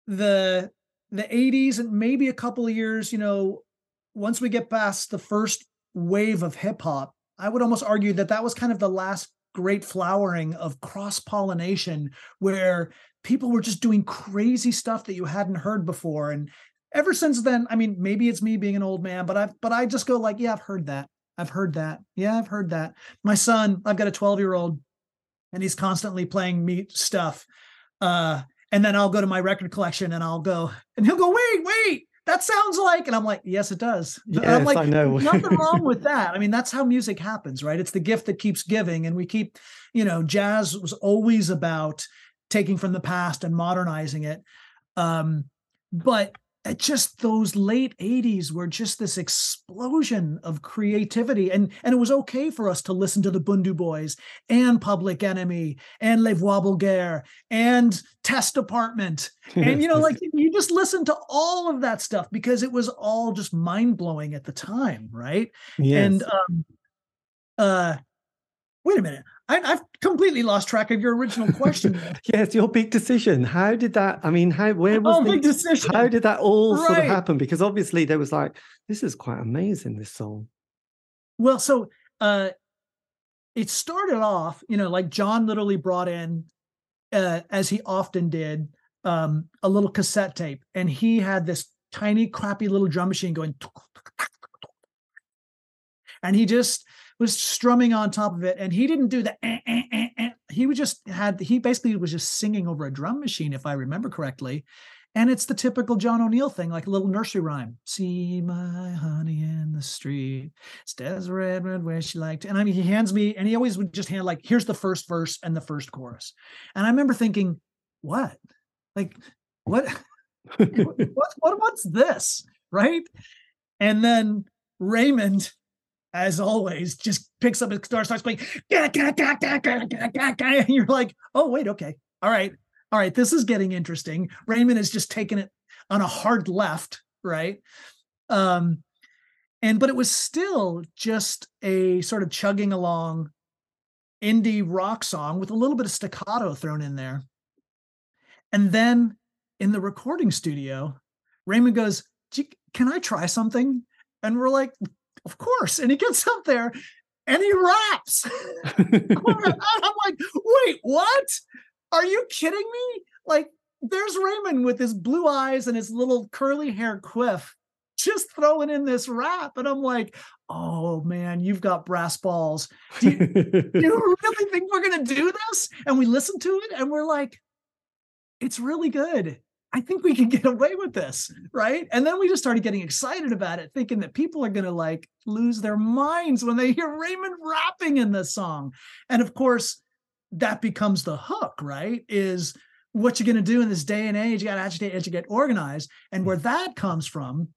the the 80s and maybe a couple of years, you know, once we get past the first wave of hip hop, I would almost argue that that was kind of the last great flowering of cross pollination where people were just doing crazy stuff that you hadn't heard before and ever since then i mean maybe it's me being an old man but i but i just go like yeah i've heard that. I've heard that. Yeah i've heard that. My son i've got a 12 year old and he's constantly playing me stuff uh and then i'll go to my record collection and i'll go and he'll go wait wait that sounds like and i'm like yes it does. And i'm Yes, like I know. nothing (laughs) wrong with that. I mean that's how music happens right? It's the gift that keeps giving and we keep you know jazz was always about taking from the past and modernizing it. Um but at just those late 80s were just this explosion of creativity. And and it was okay for us to listen to the bhundu boys and public enemy and les voix bulgares and test department. And you know like (laughs) you just listen to all of that stuff because it was all just mind-blowing at the time right? Yes. and um uh wait a minute. I, i've completely lost track of your original question (laughs) yes, your big decision. How did that? I mean, how where was oh the, big decision how did that all sort of happen? Because obviously there was like, this is quite amazing. This song. Well, so uh it started off, you know, like John literally brought in uh as he often did, um a little cassette tape and he had this tiny crappy little drum machine going and he just was strumming on top of it and he didn't do the eh, eh, eh, eh. he was just had he basically was just singing over a drum machine if i remember correctly and it's the typical john o'neill thing like a little nursery rhyme see my honey in the street Stairs red, red where she liked. And I mean, he hands me, and he always would just hand like, here's the first verse and the first chorus. And I remember thinking, what? Like, what? (laughs) what, what what's this? Right? And then Raymond, as always, just picks up his guitar, starts playing, and you're like, oh, wait, okay. All right. All right. This is getting interesting. Raymond is just taking it on a hard left, right? Um, and but it was still just a sort of chugging along indie rock song with a little bit of staccato thrown in there and then in the recording studio raymond goes can i try something and we're like of course and he gets up there and he raps. (laughs) (laughs) I'm like wait what? Are you kidding me? Like there's raymond with his blue eyes and his little curly hair quiff just throwing in this rap. And i'm like oh man you've got brass balls. Do you, (laughs) do you really think we're going to do this? And we listen to it and we're like it's really good i think we can get away with this right? And then we just started getting excited about it thinking that people are going to like lose their minds when they hear raymond rapping in this song. And of course that becomes the hook right? Is what you're going to do in this day and age you got to agitate educate organize. And where that comes from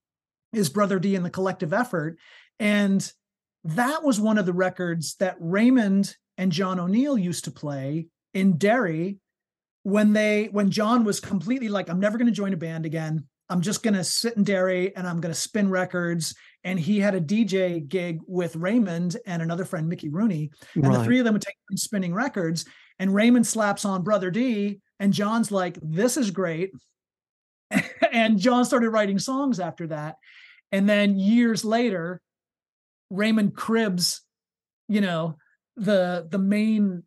is brother d and the collective effort. And that was one of the records that raymond and john o'neill used to play in derry when they when john was completely like i'm never going to join a band again. I'm just going to sit in derry and i'm going to spin records. And he had a dj gig with raymond and another friend mickey rooney. And the three of them would take spinning records. And raymond slaps on brother d and john's like this is great. (laughs) And john started writing songs after that. And then years later raymond cribs you know the the main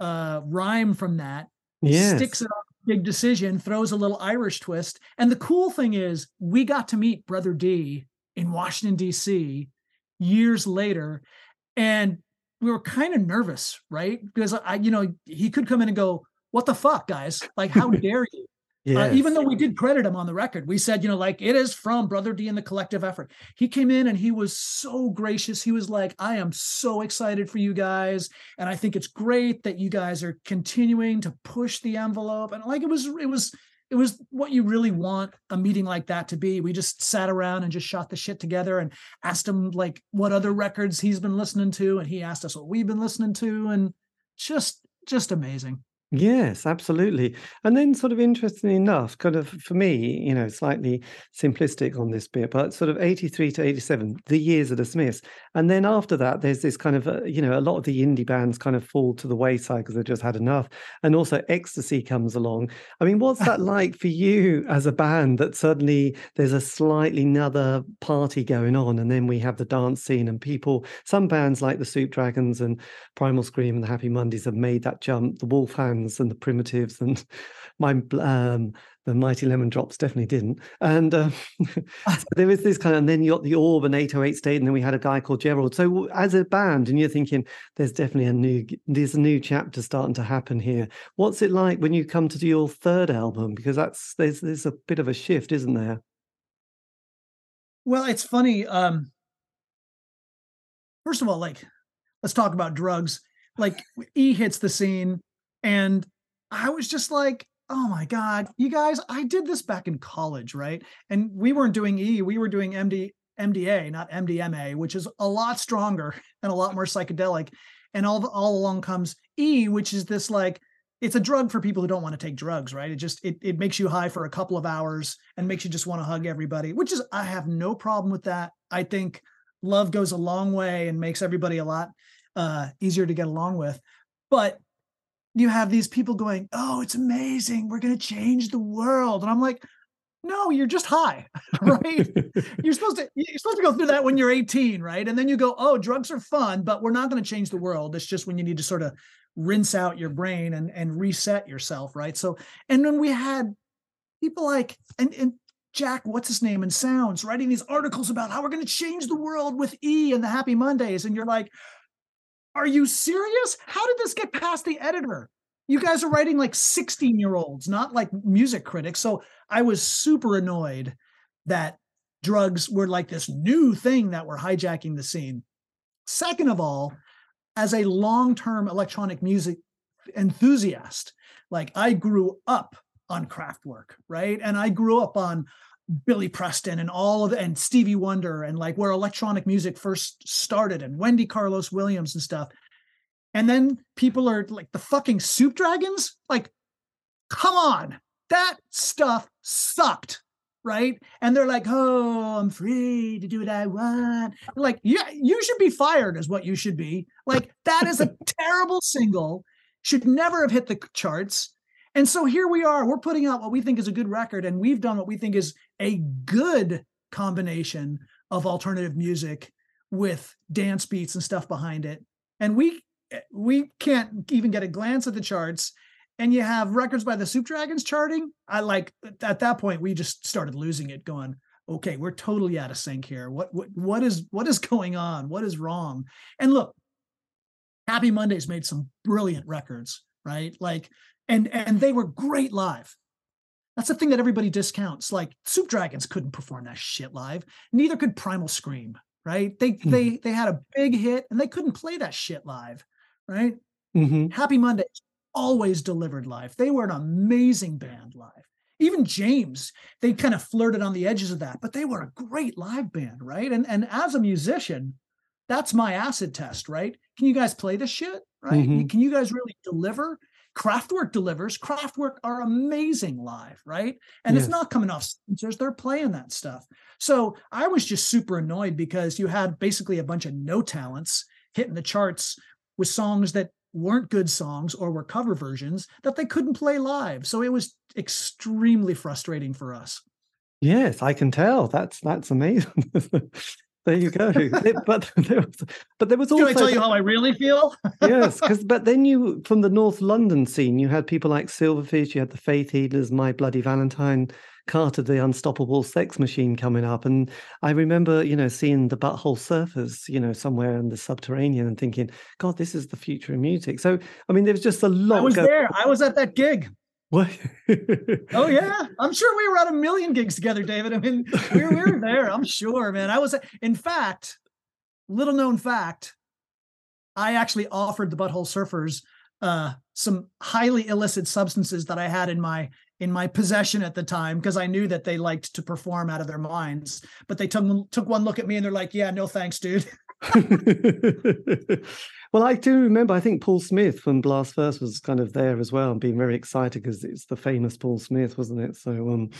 uh rhyme from that yes. sticks it on big decision throws a little irish twist and the cool thing is we got to meet brother d in Washington, D.C. years later. And we were kind of nervous, right? Because I, you know, he could come in and go, What the fuck, guys? Like, how (laughs) dare you? Yes. Uh, even though we did credit him on the record, we said, you know, like it is from Brother D and the collective effort. He came in and he was so gracious. He was like, I am so excited for you guys. And I think it's great that you guys are continuing to push the envelope. And like it was, it was, it was what you really want a meeting like that to be. We just sat around and just shot the shit together and asked him like what other records he's been listening to. And he asked us what we've been listening to. And just, just amazing. Yes, absolutely. And then, sort of interestingly enough, kind of for me, you know, slightly simplistic on this bit, but sort of 83 to 87, the years of the Smiths. And then after that, there's this kind of, uh, you know, a lot of the indie bands kind of fall to the wayside because they've just had enough. And also Ecstasy comes along. I mean, what's that (laughs) like for you as a band that suddenly there's a slightly another party going on? And then we have the dance scene and people, some bands like the Soup Dragons and Primal Scream and the Happy Mondays have made that jump. The Wolfhound and the primitives and (laughs) my um, the mighty lemon drops definitely didn't. And uh, (laughs) so there was this kind of and then you got the orb and 808 state and then we had a guy called gerald. So as a band and you're thinking there's definitely a new there's a new chapter starting to happen here. What's it like when you come to do your third album? Because that's there's there's a bit of a shift isn't there? Well it's funny um first of all like let's talk about drugs. Like e hits the scene and I was just like, oh my God, you guys, I did this back in college, right? And we weren't doing E, we were doing MD, MDA, not MDMA, which is a lot stronger (laughs) and a lot more psychedelic. And all, all along comes E, which is this like, it's a drug for people who don't want to take drugs, right? It just it it makes you high for a couple of hours and makes you just want to hug everybody, which is I have no problem with that. I think love goes a long way and makes everybody a lot uh, easier to get along with. But you have these people going, "Oh, it's amazing. We're going to change the world." And I'm like, "No, you're just high." (laughs) right? you're supposed to you're supposed to go through that when you're 18, right? And then you go, "Oh, drugs are fun, but we're not going to change the world. It's just when you need to sort of rinse out your brain and and reset yourself, right?" So, and then we had people like and and Jack, what's his name, and Sounds writing these articles about how we're going to change the world with E and the Happy Mondays. And you're like, are you serious? How did this get past the editor? You guys are writing like 16 year olds, not like music critics. So I was super annoyed that drugs were like this new thing that were hijacking the scene. Second of all, as a long term electronic music enthusiast, like I grew up on Kraftwerk, right? And I grew up on Billy Preston and all of and Stevie Wonder and like where electronic music first started and Wendy Carlos Williams and stuff. And then people are like the fucking soup dragons. Like, come on, that stuff sucked, right? And they're like, oh, I'm free to do what I want. Like, yeah, you should be fired, is what you should be. Like, that is a (laughs) terrible single. Should never have hit the charts. And so here we are, we're putting out what we think is a good record, and we've done what we think is a good combination of alternative music with dance beats and stuff behind it. And we we can't even get a glance at the charts. And you have records by the Soup Dragons charting. I like at that point we just started losing it, going, okay, we're totally out of sync here. What what what is what is going on? What is wrong? And look, Happy Mondays made some brilliant records, right? Like and and they were great live. That's the thing that everybody discounts. Like Soup Dragons couldn't perform that shit live. Neither could Primal Scream, right? They mm-hmm. they they had a big hit and they couldn't play that shit live, right? Mm-hmm. Happy Mondays always delivered live. They were an amazing band live. Even James, they kind of flirted on the edges of that, but they were a great live band, right? And and as a musician, that's my acid test, right? Can you guys play this shit, right? Mm-hmm. Can you guys really deliver? Kraftwerk delivers. Kraftwerk are amazing live, right? And yes. it's not coming off censors; they're playing that stuff. So I was just super annoyed because you had basically a bunch of no talents hitting the charts with songs that weren't good songs or were cover versions that they couldn't play live. So it was extremely frustrating for us. Yes, I can tell. That's that's amazing. (laughs) There you go. (laughs) but (laughs) there was, but there was also. Can I tell you how I really feel? yes, because (laughs) but then you from the North London scene, you had people like Silverfish, you had the Faith Healers, My Bloody Valentine, Carter the Unstoppable Sex Machine coming up, and I remember you know seeing the Butthole Surfers you know somewhere in the subterranean and thinking, God, this is the future of music. So I mean, there was just a lot. I was go- there. I was at that gig. What? (laughs) oh yeah, I'm sure we were at a million gigs together, David. I mean, we were, we were there. I'm sure, man. I was. In fact, little known fact, I actually offered the Butthole Surfers uh, some highly illicit substances that I had in my in my possession at the time because I knew that they liked to perform out of their minds. But they took took one look at me and they're like, "Yeah, no thanks, dude." (laughs) (laughs) well, I do remember. I think Paul Smith from Blast First was kind of there as well, and being very excited because it's the famous Paul Smith, wasn't it? So, um,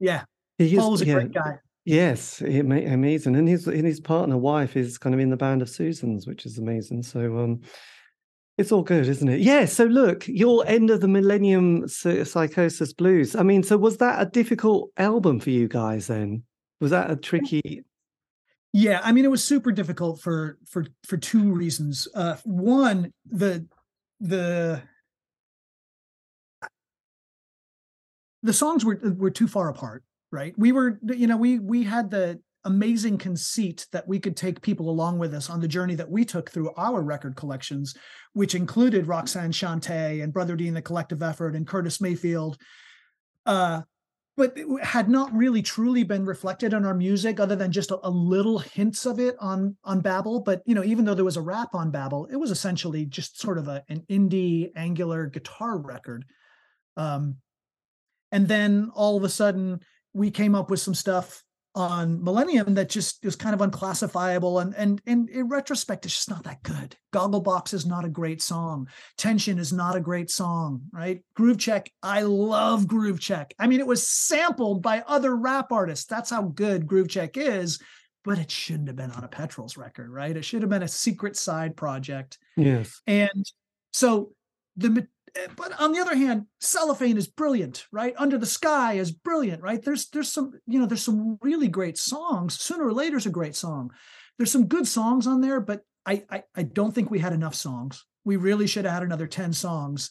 yeah, he Paul was a yeah, great guy. Yes, amazing, and his and his partner, wife, is kind of in the band of Susans, which is amazing. So, um, it's all good, isn't it? Yeah. So, look, your end of the millennium psychosis blues. I mean, so was that a difficult album for you guys? Then was that a tricky? Yeah, I mean, it was super difficult for for for two reasons. Uh, one, the the the songs were were too far apart, right? We were, you know, we we had the amazing conceit that we could take people along with us on the journey that we took through our record collections, which included Roxanne Shante and Brother Dean, the Collective Effort, and Curtis Mayfield. Uh, but it had not really truly been reflected on our music other than just a, a, little hints of it on on babel but you know even though there was a rap on babel it was essentially just sort of a, an indie angular guitar record. Um, and then all of a sudden we came up with some stuff on Millennium that just is kind of unclassifiable and and and in retrospect it's just not that good. Gogglebox is not a great song. Tension is not a great song, right? Groove Check, I love Groove Check. I mean it was sampled by other rap artists. That's how good Groove Check is, but it shouldn't have been on a Petrols record, right? It should have been a secret side project. Yes. And so the but on the other hand, cellophane is brilliant, right? Under the Sky is brilliant, right? There's there's some you know there's some really great songs. Sooner or later is a great song. There's some good songs on there, but I, I I don't think we had enough songs. We really should have had another ten songs,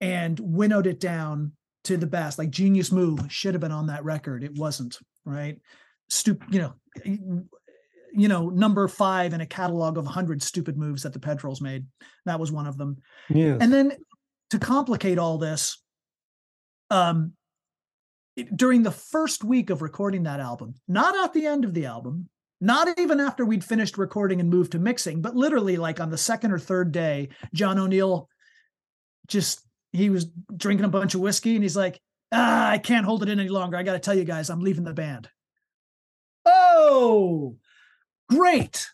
and winnowed it down to the best. Like Genius Move should have been on that record. It wasn't, right? Stupid, you know, you know, number five in a catalog of 100 stupid moves that the Petrols made. That was one of them. Yeah. And then to complicate all this, um, during the first week of recording that album, not at the end of the album, not even after we'd finished recording and moved to mixing, but literally like on the second or third day, John O'Neill just he was drinking a bunch of whiskey and he's like, ah, I can't hold it in any longer. I got to tell you guys, I'm leaving the band. Oh, great.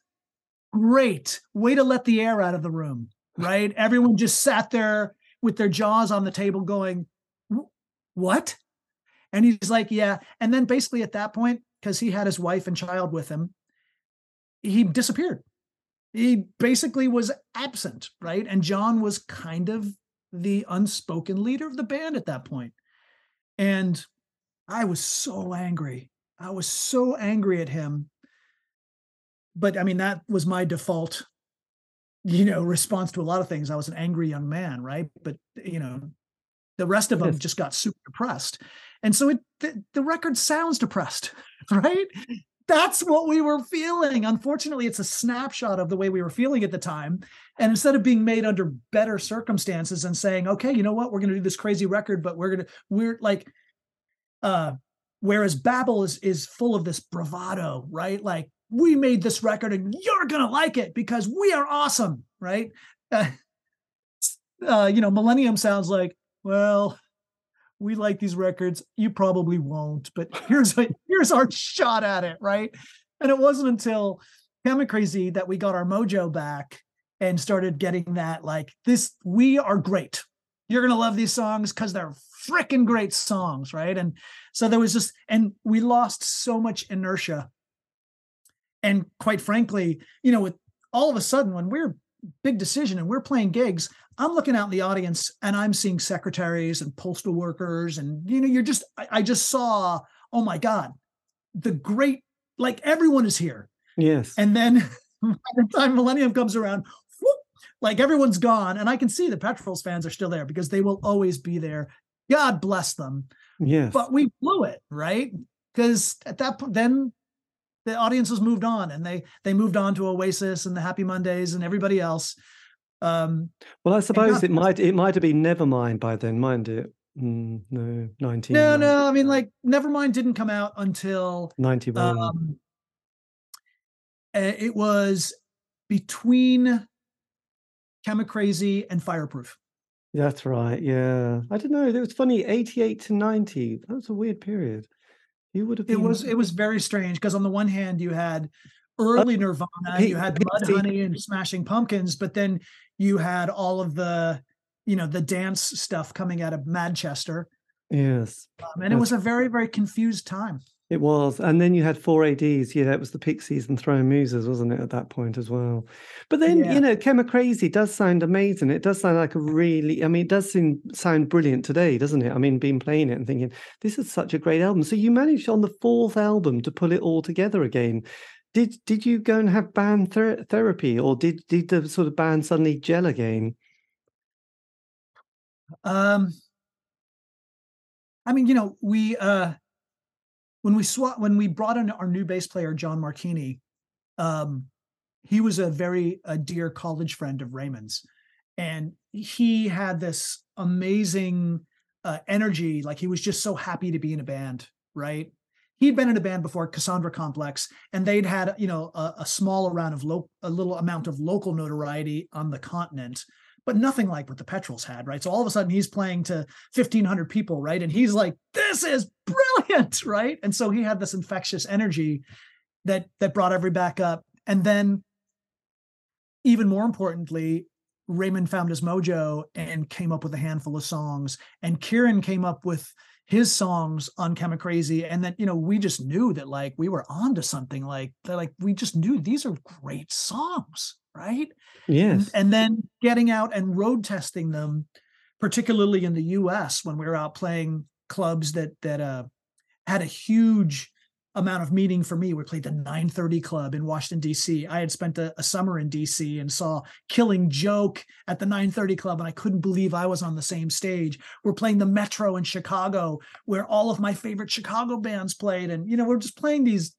Great. Way to let the air out of the room, right? Everyone just sat there with their jaws on the table going, What? And he's like, Yeah. And then basically at that point, because he had his wife and child with him, he disappeared. He basically was absent, right? And John was kind of the unspoken leader of the band at that point. And I was so angry. I was so angry at him. But I mean, that was my default you know, response to a lot of things. I was an angry young man, right? But you know, the rest of them just got super depressed, and so it the, the record sounds depressed, (laughs) right? That's what we were feeling. Unfortunately, it's a snapshot of the way we were feeling at the time. And instead of being made under better circumstances and saying, okay, you know what, we're going to do this crazy record, but we're going to, we're like, uh, whereas Babel is is full of this bravado, right? Like we made this record and you're going to like it because we are awesome, right? Uh, uh, you know, Millennium sounds like, well, we like these records. You probably won't, but here's here's our shot at it, right? And it wasn't until Crazy that we got our mojo back and started getting that like this. We are great. You're gonna love these songs because they're freaking great songs, right? And so there was just, and we lost so much inertia and quite frankly, you know, with all of a sudden when we're big decision and we're playing gigs, I'm looking out in the audience and I'm seeing secretaries and postal workers. And, you know, you're just, I, I just saw, oh my God, the great, like everyone is here. Yes. And then (laughs) by the time Millennium comes around, whoop, like everyone's gone. And I can see the Petrols fans are still there because they will always be there God bless them. Yes. But we blew it, right? Because at that point, then the audience has moved on and they they moved on to Oasis and the Happy Mondays and everybody else. Um, well, I suppose it might it might have been Nevermind by then, mind it. Mm, no, 19. No, no. I mean, like Nevermind didn't come out until 91. Um, it was between Chemicrazy and Fireproof. That's right. Yeah. I don't know. It was funny. 88 to 90. That was a weird period. You would have been... It was it was very strange because on the one hand you had early Nirvana, you had Mudhoney and Smashing Pumpkins, but then you had all of the you know the dance stuff coming out of Manchester. Yes. Um, and it was a very very confused time. It was. And then you had four ADs. Yeah, it was the Pixies and Throwing Muses, wasn't it, at that point as well? But then, yeah. you know, Chemicrazy does sound amazing. It does sound like a really, I mean, it does seem, sound brilliant today, doesn't it? I mean, been playing it and thinking, this is such a great album. So you managed on the fourth album to pull it all together again. Did did you go and have band ther- therapy or did did the sort of band suddenly gel again? Um, I mean, you know, we uh when we swap when we brought in our new bass player John Marchini, um, he was a very a dear college friend of Raymond's, and he had this amazing uh, energy. Like he was just so happy to be in a band, right? He'd been in a band before, Cassandra Complex, and they'd had you know a, a small amount of low, a little amount of local notoriety on the continent but nothing like what the Petrols had, right? So all of a sudden he's playing to 1500 people, right? And he's like, this is brilliant, (laughs) right? And so he had this infectious energy that that brought every back up. And then even more importantly, Raymond found his mojo and came up with a handful of songs. And Ciaran came up with his songs on Chemicrazy. And then, you know, we just knew that like we were onto something like that, like we just knew these are great songs right? Yes. And, and, then getting out and road testing them, particularly in the US when we were out playing clubs that that uh, had a huge amount of meaning for me. We played the 930 Club in Washington, D.C. I had spent a, a, summer in D.C. and saw Killing Joke at the 930 Club, and I couldn't believe I was on the same stage. We're playing the Metro in Chicago, where all of my favorite Chicago bands played. And, you know, we're just playing these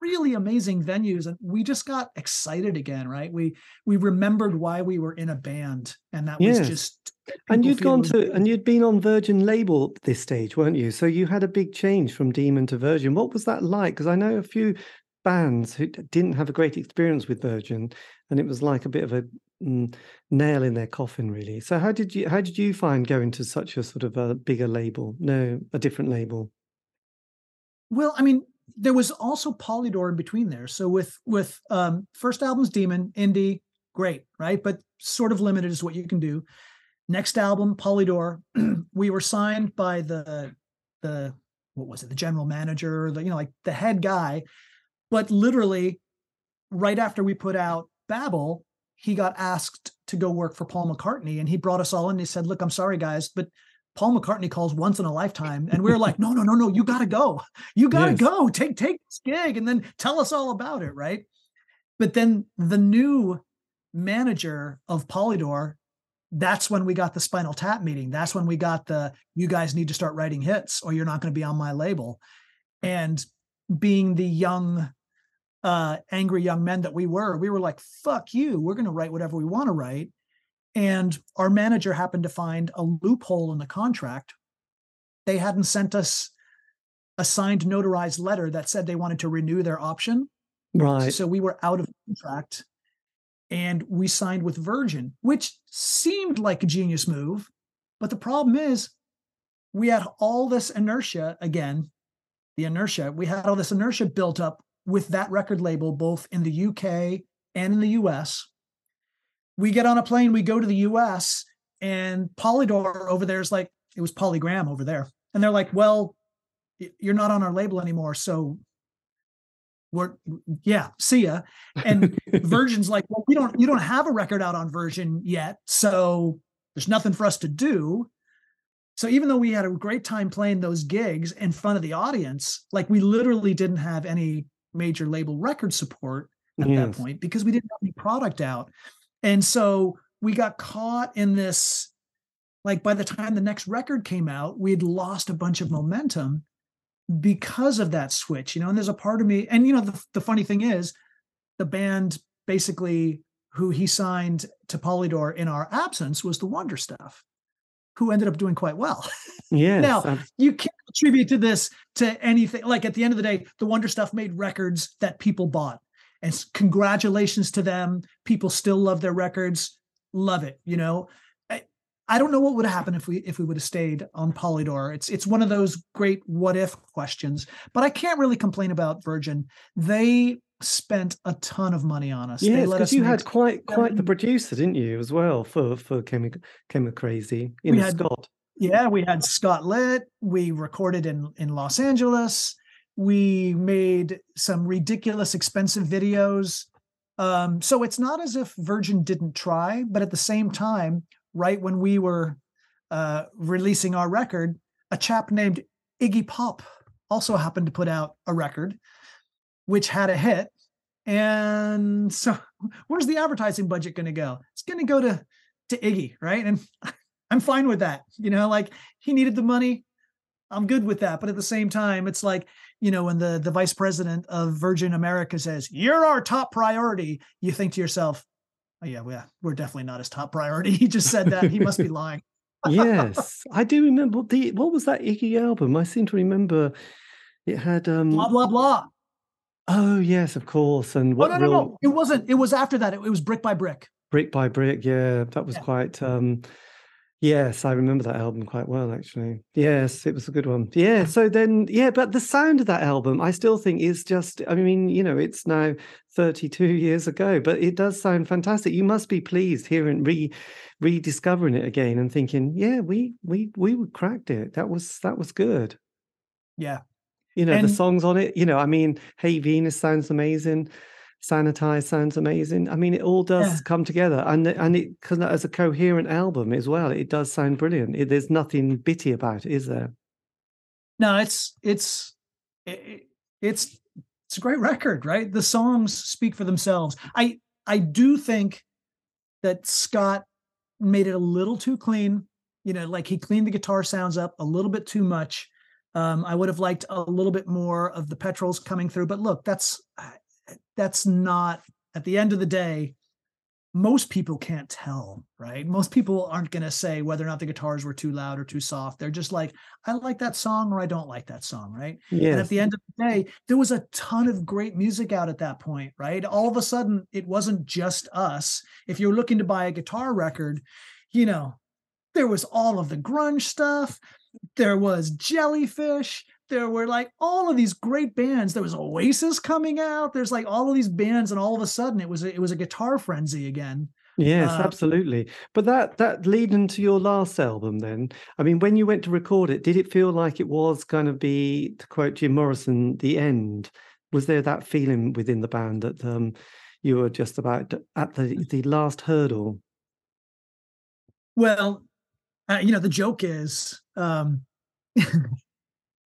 really amazing venues and we just got excited again right? We we remembered why we were in a band and that yes. was just and you'd gone to and you'd been on virgin label this stage weren't you? So you had a big change from demon to virgin. What was that like? Because i know a few bands who didn't have a great experience with virgin and it was like a bit of a mm, nail in their coffin really. So how did you how did you find going to such a sort of a bigger label? No a different label. Well i mean there was also Polydor in between there. So with with um, first album's Demon, indie, great, right? But sort of limited is what you can do. Next album, Polydor, (clears throat) we were signed by the the what was it, the general manager, the you know like the head guy, but literally right after we put out Babel, he got asked to go work for Paul McCartney, and he brought us all in. He said, "Look, I'm sorry, guys, but Paul McCartney calls once in a lifetime. And we are like, no, no, no, no, you gotta go. You gotta yes. go. Take take this gig and then tell us all about it, right? But then the new manager of Polydor, that's when we got the spinal tap meeting. That's when we got the you guys need to start writing hits or you're not going to be on my label. And being the young uh angry young men that we were, we were like, fuck you, we're gonna write whatever we want to write and our manager happened to find a loophole in the contract. They hadn't sent us a signed notarized letter that said they wanted to renew their option. Right. So we were out of contract and we signed with Virgin, which seemed like a genius move. But the problem is, we had all this inertia again, the inertia, we had all this inertia built up with that record label, both in the UK and in the US we get on a plane, we go to the US, and Polydor over there is like, it was Polygram over there. And they're like, well, you're not on our label anymore. So we're yeah, see ya. And (laughs) Virgin's like, well, we don't you don't have a record out on Virgin yet. So there's nothing for us to do. So even though we had a great time playing those gigs in front of the audience, like we literally didn't have any major label record support at yes. that mm-hmm. point because we didn't have any product out. And so we got caught in this like by the time the next record came out, we had lost a bunch of momentum because of that switch, you know. And there's a part of me, and you know, the, the funny thing is, the band basically who he signed to Polydor in our absence was the Wonder Stuff, who ended up doing quite well. (laughs) Yeah. now ab- you can't attribute to this to anything. Like at the end of the day, the Wonder Stuff made records that people bought, and congratulations to them. People still love their records, love it. You know, I, I don't know what would have happened if we if we would have stayed on Polydor. It's it's one of those great what if questions. But I can't really complain about Virgin. They spent a ton of money on us. Yes, because you had quite quite the producer, didn't you, as well for for Chemicrazy in We had- Scott. Yeah, we had Scott Litt. We recorded in in Los Angeles. We made some ridiculous expensive videos. Um, so it's not as if Virgin didn't try, but at the same time, right when we were uh, releasing our record, a chap named Iggy Pop also happened to put out a record, which had a hit. And so, (laughs) where's the advertising budget going to go? It's going to go to to Iggy, right? And (laughs) I'm fine with that. You know, like he needed the money. I'm good with that. But at the same time, it's like, you know, when the, the vice president of Virgin America says, You're our top priority, you think to yourself, Oh, yeah, well, we're definitely not his top priority. (laughs) He just said that. He must be lying. (laughs) yes, I do remember the what was that Iggy album? I seem to remember it had um blah, blah, blah. oh yes, of course, and Oh, what no, no, real no. It wasn't. It was after that. It, it was brick by brick. brick by brick, yeah, that was Yeah. quite um yes, I remember that album quite well actually. Yes, it was a good one. Yeah, so then yeah, but the sound of that album I still think is just I mean, you know, it's now 32 (laughs) years ago, but it does sound fantastic. You must be pleased hearing re rediscovering it again and thinking, yeah, we we we cracked it. That was that was good. Yeah. You know, the songs on it, you know, I mean, Hey Venus sounds amazing. Sanitize sounds amazing. I mean, it all does Yeah. come together, and and it as a coherent album as well. It does sound brilliant. It, there's nothing bitty about it, is there? No, it's it's it, it's it's a great record, right? The songs speak for themselves. I I do think that Scott made it a little too clean. You know, like he cleaned the guitar sounds up a little bit too much. Um, I would have liked a little bit more of the petrols coming through, but look, that's that's not at the end of the day. Most people can't tell, right? Most people aren't going to say whether or not the guitars were too loud or too soft. They're just like, I like that song or I don't like that song, right? And at the end of the day, there was a ton of great music out at that point, right? All of a sudden, it wasn't just us. If you're looking to buy a guitar record, you know, there was all of the grunge stuff. There was Jellyfish. There were like all of these great bands. There was Oasis coming out. There's like all of these bands, and all of a sudden, it was a, it was a guitar frenzy again. Yes, Uh, absolutely. But that that leading to your last album, then, I mean, when you went to record it, did it feel like it was going to be, to quote Jim Morrison, the end? Was there that feeling within the band that um, you were just about at the the last hurdle? Well, uh, you know, the joke is um, (laughs)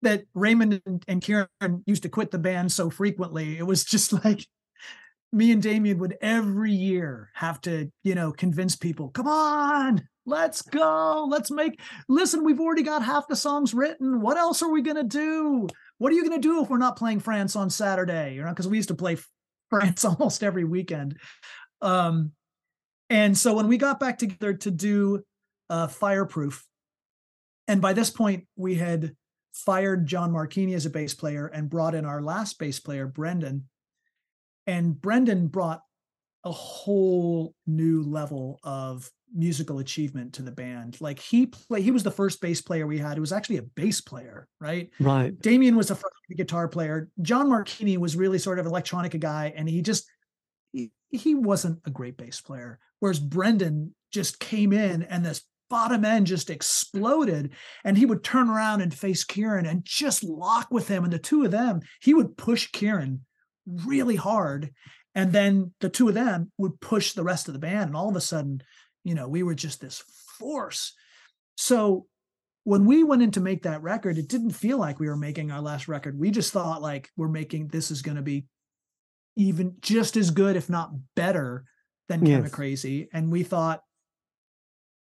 that Raymond and, Ciaran used to quit the band so frequently. It was just (laughs) like me and Damian would every year have to, you know, convince people, come on, let's go. Let's make, listen, we've already got half the songs written. What else are we going to do? What are you going to do if we're not playing France on Saturday? You know, because we used to play (laughs) France almost every weekend. Um, and so when we got back together to do uh, Fireproof, and by this point we had fired John Marchini as a bass player and brought in our last bass player, Brendan. And Brendan brought a whole new level of musical achievement to the band. Like he play, he was the first bass player we had. It was actually a bass player, right? Right. Damian was the first guitar player. John Marchini was really sort of electronica guy, and he just he, he wasn't a great bass player. Whereas Brendan just came in and this bottom end just exploded, and he would turn around and face Ciaran and just lock with him. And the two of them, he would push Ciaran really hard, and then the two of them would push the rest of the band. And all of a sudden, you know, we were just this force. So when we went in to make that record, it didn't feel like we were making our last record. We just thought like we're making this is going to be even just as good, if not better, than Chemicrazy. And we thought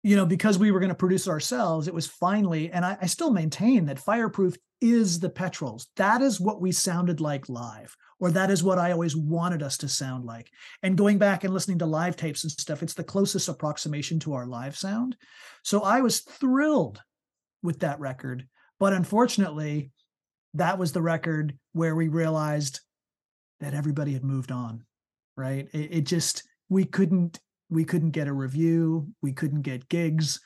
you know, because we were going to produce ourselves, it was finally, and I, I still maintain that Fireproof is the Petrols. That is what we sounded like live, or that is what I always wanted us to sound like. And going back and listening to live tapes and stuff, it's the closest approximation to our live sound. So I was thrilled with that record. But unfortunately, that was the record where we realized that everybody had moved on, right? It, it just, we couldn't we couldn't get a review we couldn't get gigs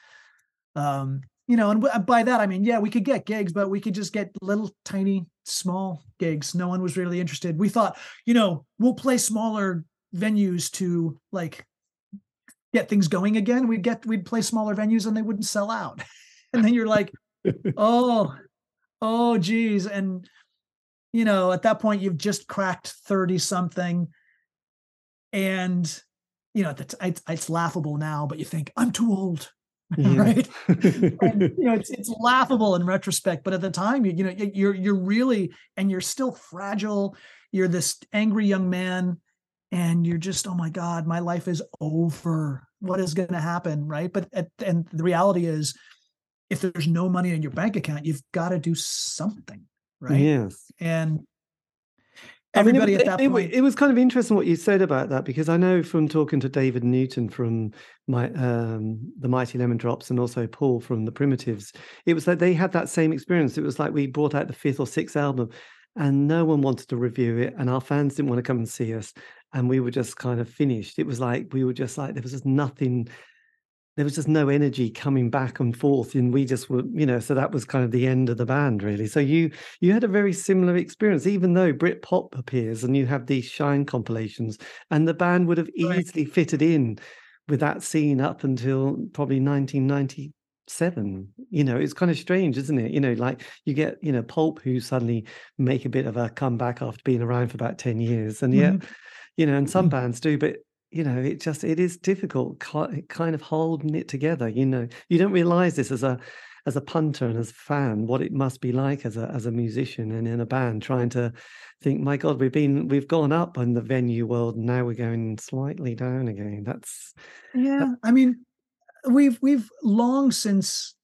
um you know and by that i mean yeah we could get gigs but we could just get little tiny small gigs. No one was really interested. We thought you know we'll play smaller venues to like get things going again. We'd get we'd play smaller venues and they wouldn't sell out. (laughs) And then you're like (laughs) oh oh geez. And you know at that point you've just cracked 30 something. And you know, it's, it's, it's laughable now, but you think I'm too old. (laughs) Yeah. right? (laughs) And, you know it's it's laughable in retrospect but at the time you, you know you're you're really and you're still fragile. You're this angry young man and you're just oh my god my life is over. What is going to happen? Right? But at, and the reality is if there's no money in your bank account you've got to do something right? Yes. And everybody I mean, it, at that it, point. It, was kind of interesting what you said about that because I know from talking to David Newton from my um, the Mighty Lemon Drops and also Paul from the Primitives, it was like they had that same experience. It was like we brought out the fifth or sixth album, and no one wanted to review it, and our fans didn't want to come and see us, and we were just kind of finished. It was like we were just like there was just nothing there was just no energy coming back and forth and we just were you know so that was kind of the end of the band really so you you had a very similar experience even though brit pop appears and you have these shine compilations and the band would have easily fitted in with that scene up until probably 1997 you know it's kind of strange isn't it you know like you get you know pulp who suddenly make a bit of a comeback after being around for about 10 years and yet mm-hmm. you know and some mm-hmm. bands do but you know it just it is difficult kind of holding it together you know. You don't realize this as a as a punter and as a fan what it must be like as a as a musician and in a band trying to think my god we've been we've gone up in the venue world and now we're going slightly down again. That's yeah that, i mean we've we've long since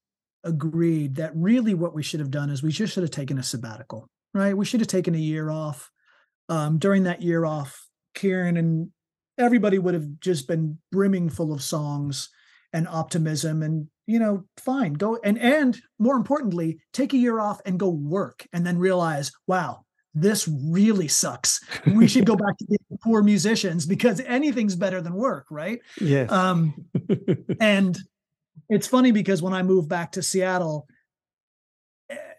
agreed that really what we should have done is we just should have taken a sabbatical right? We should have taken a year off um, during that year off Ciaran and everybody would have just been brimming full of songs and optimism and you know fine go and and more importantly take a year off and go work and then realize wow this really sucks. We should go (laughs) back to being poor musicians because anything's better than work right? Yeah um (laughs) and it's funny because when i moved back to seattle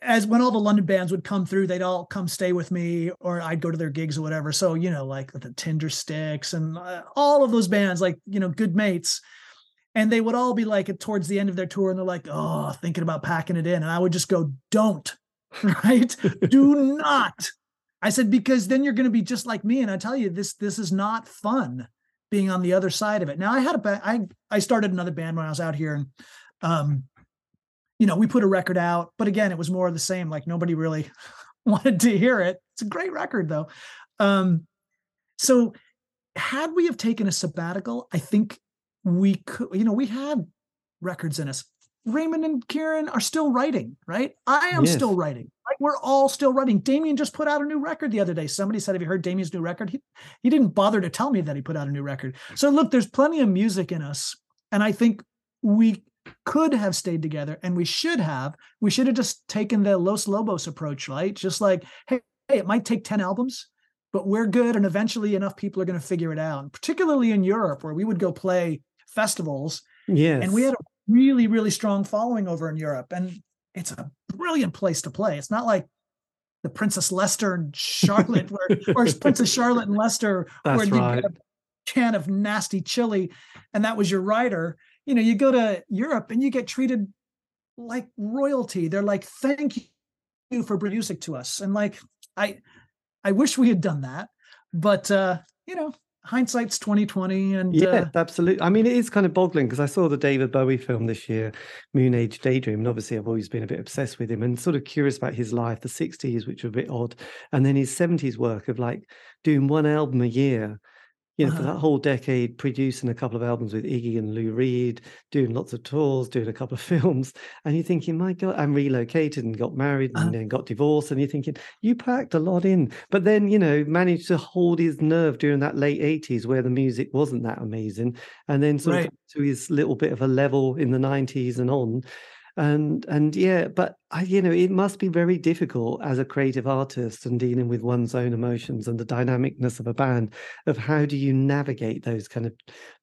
as when all the London bands would come through, they'd all come stay with me, or I'd go to their gigs or whatever. So you know, like the Tindersticks and uh, all of those bands, like you know, good mates, and they would all be like towards the end of their tour, and they're like, "Oh, thinking about packing it in," and I would just go, "Don't, (laughs) right? Do not." I said because then you're going to be just like me, and I tell you, this this is not fun being on the other side of it. Now I had a I I started another band when I was out here, and um you know, we put a record out, but again, it was more of the same. Like nobody really (laughs) wanted to hear it. It's a great record though. Um, so had we have taken a sabbatical, I think we could, you know, we had records in us. Raymond and Ciaran are still writing, right? I am yes. still writing. We're all still writing. Damian just put out a new record the other day. Somebody said, Have you heard Damian's new record? He, he didn't bother to tell me that he put out a new record. So look, there's plenty of music in us. And I think we could have stayed together and we should have. We should have just taken the los lobos approach right? Just like hey, hey it might take 10 albums but we're good and eventually enough people are going to figure it out and particularly in europe where we would go play festivals yeah and we had a really really strong following over in europe and it's a brilliant place to play. It's not like the princess leicester and charlotte where or (laughs) princess charlotte and leicester That's where right. you get a can of nasty chili and that was your rider you know, you go to Europe and you get treated like royalty. They're like, thank you for producing to us. And like, I, I wish we had done that, but uh, you know, hindsight's 2020 and yeah uh, absolutely i mean it is kind of boggling because i saw the david bowie film this year moon age daydream and obviously i've always been a bit obsessed with him and sort of curious about his life the 60s which were a bit odd and then his 70s work of like doing one album a year you know, uh-huh. for that whole decade, producing a couple of albums with Iggy and Lou Reed, doing lots of tours, doing a couple of (laughs) films, and you're thinking, my God, I'm relocated and got married and uh-huh. then got divorced, and you're thinking, you packed a lot in, but then you know managed to hold his nerve during that late '80s where the music wasn't that amazing, and then sort right. of to his little bit of a level in the '90s and on, and and yeah but I, you know it must be very difficult as a creative artist and dealing with one's own emotions and the dynamicness of a band of how do you navigate those kind of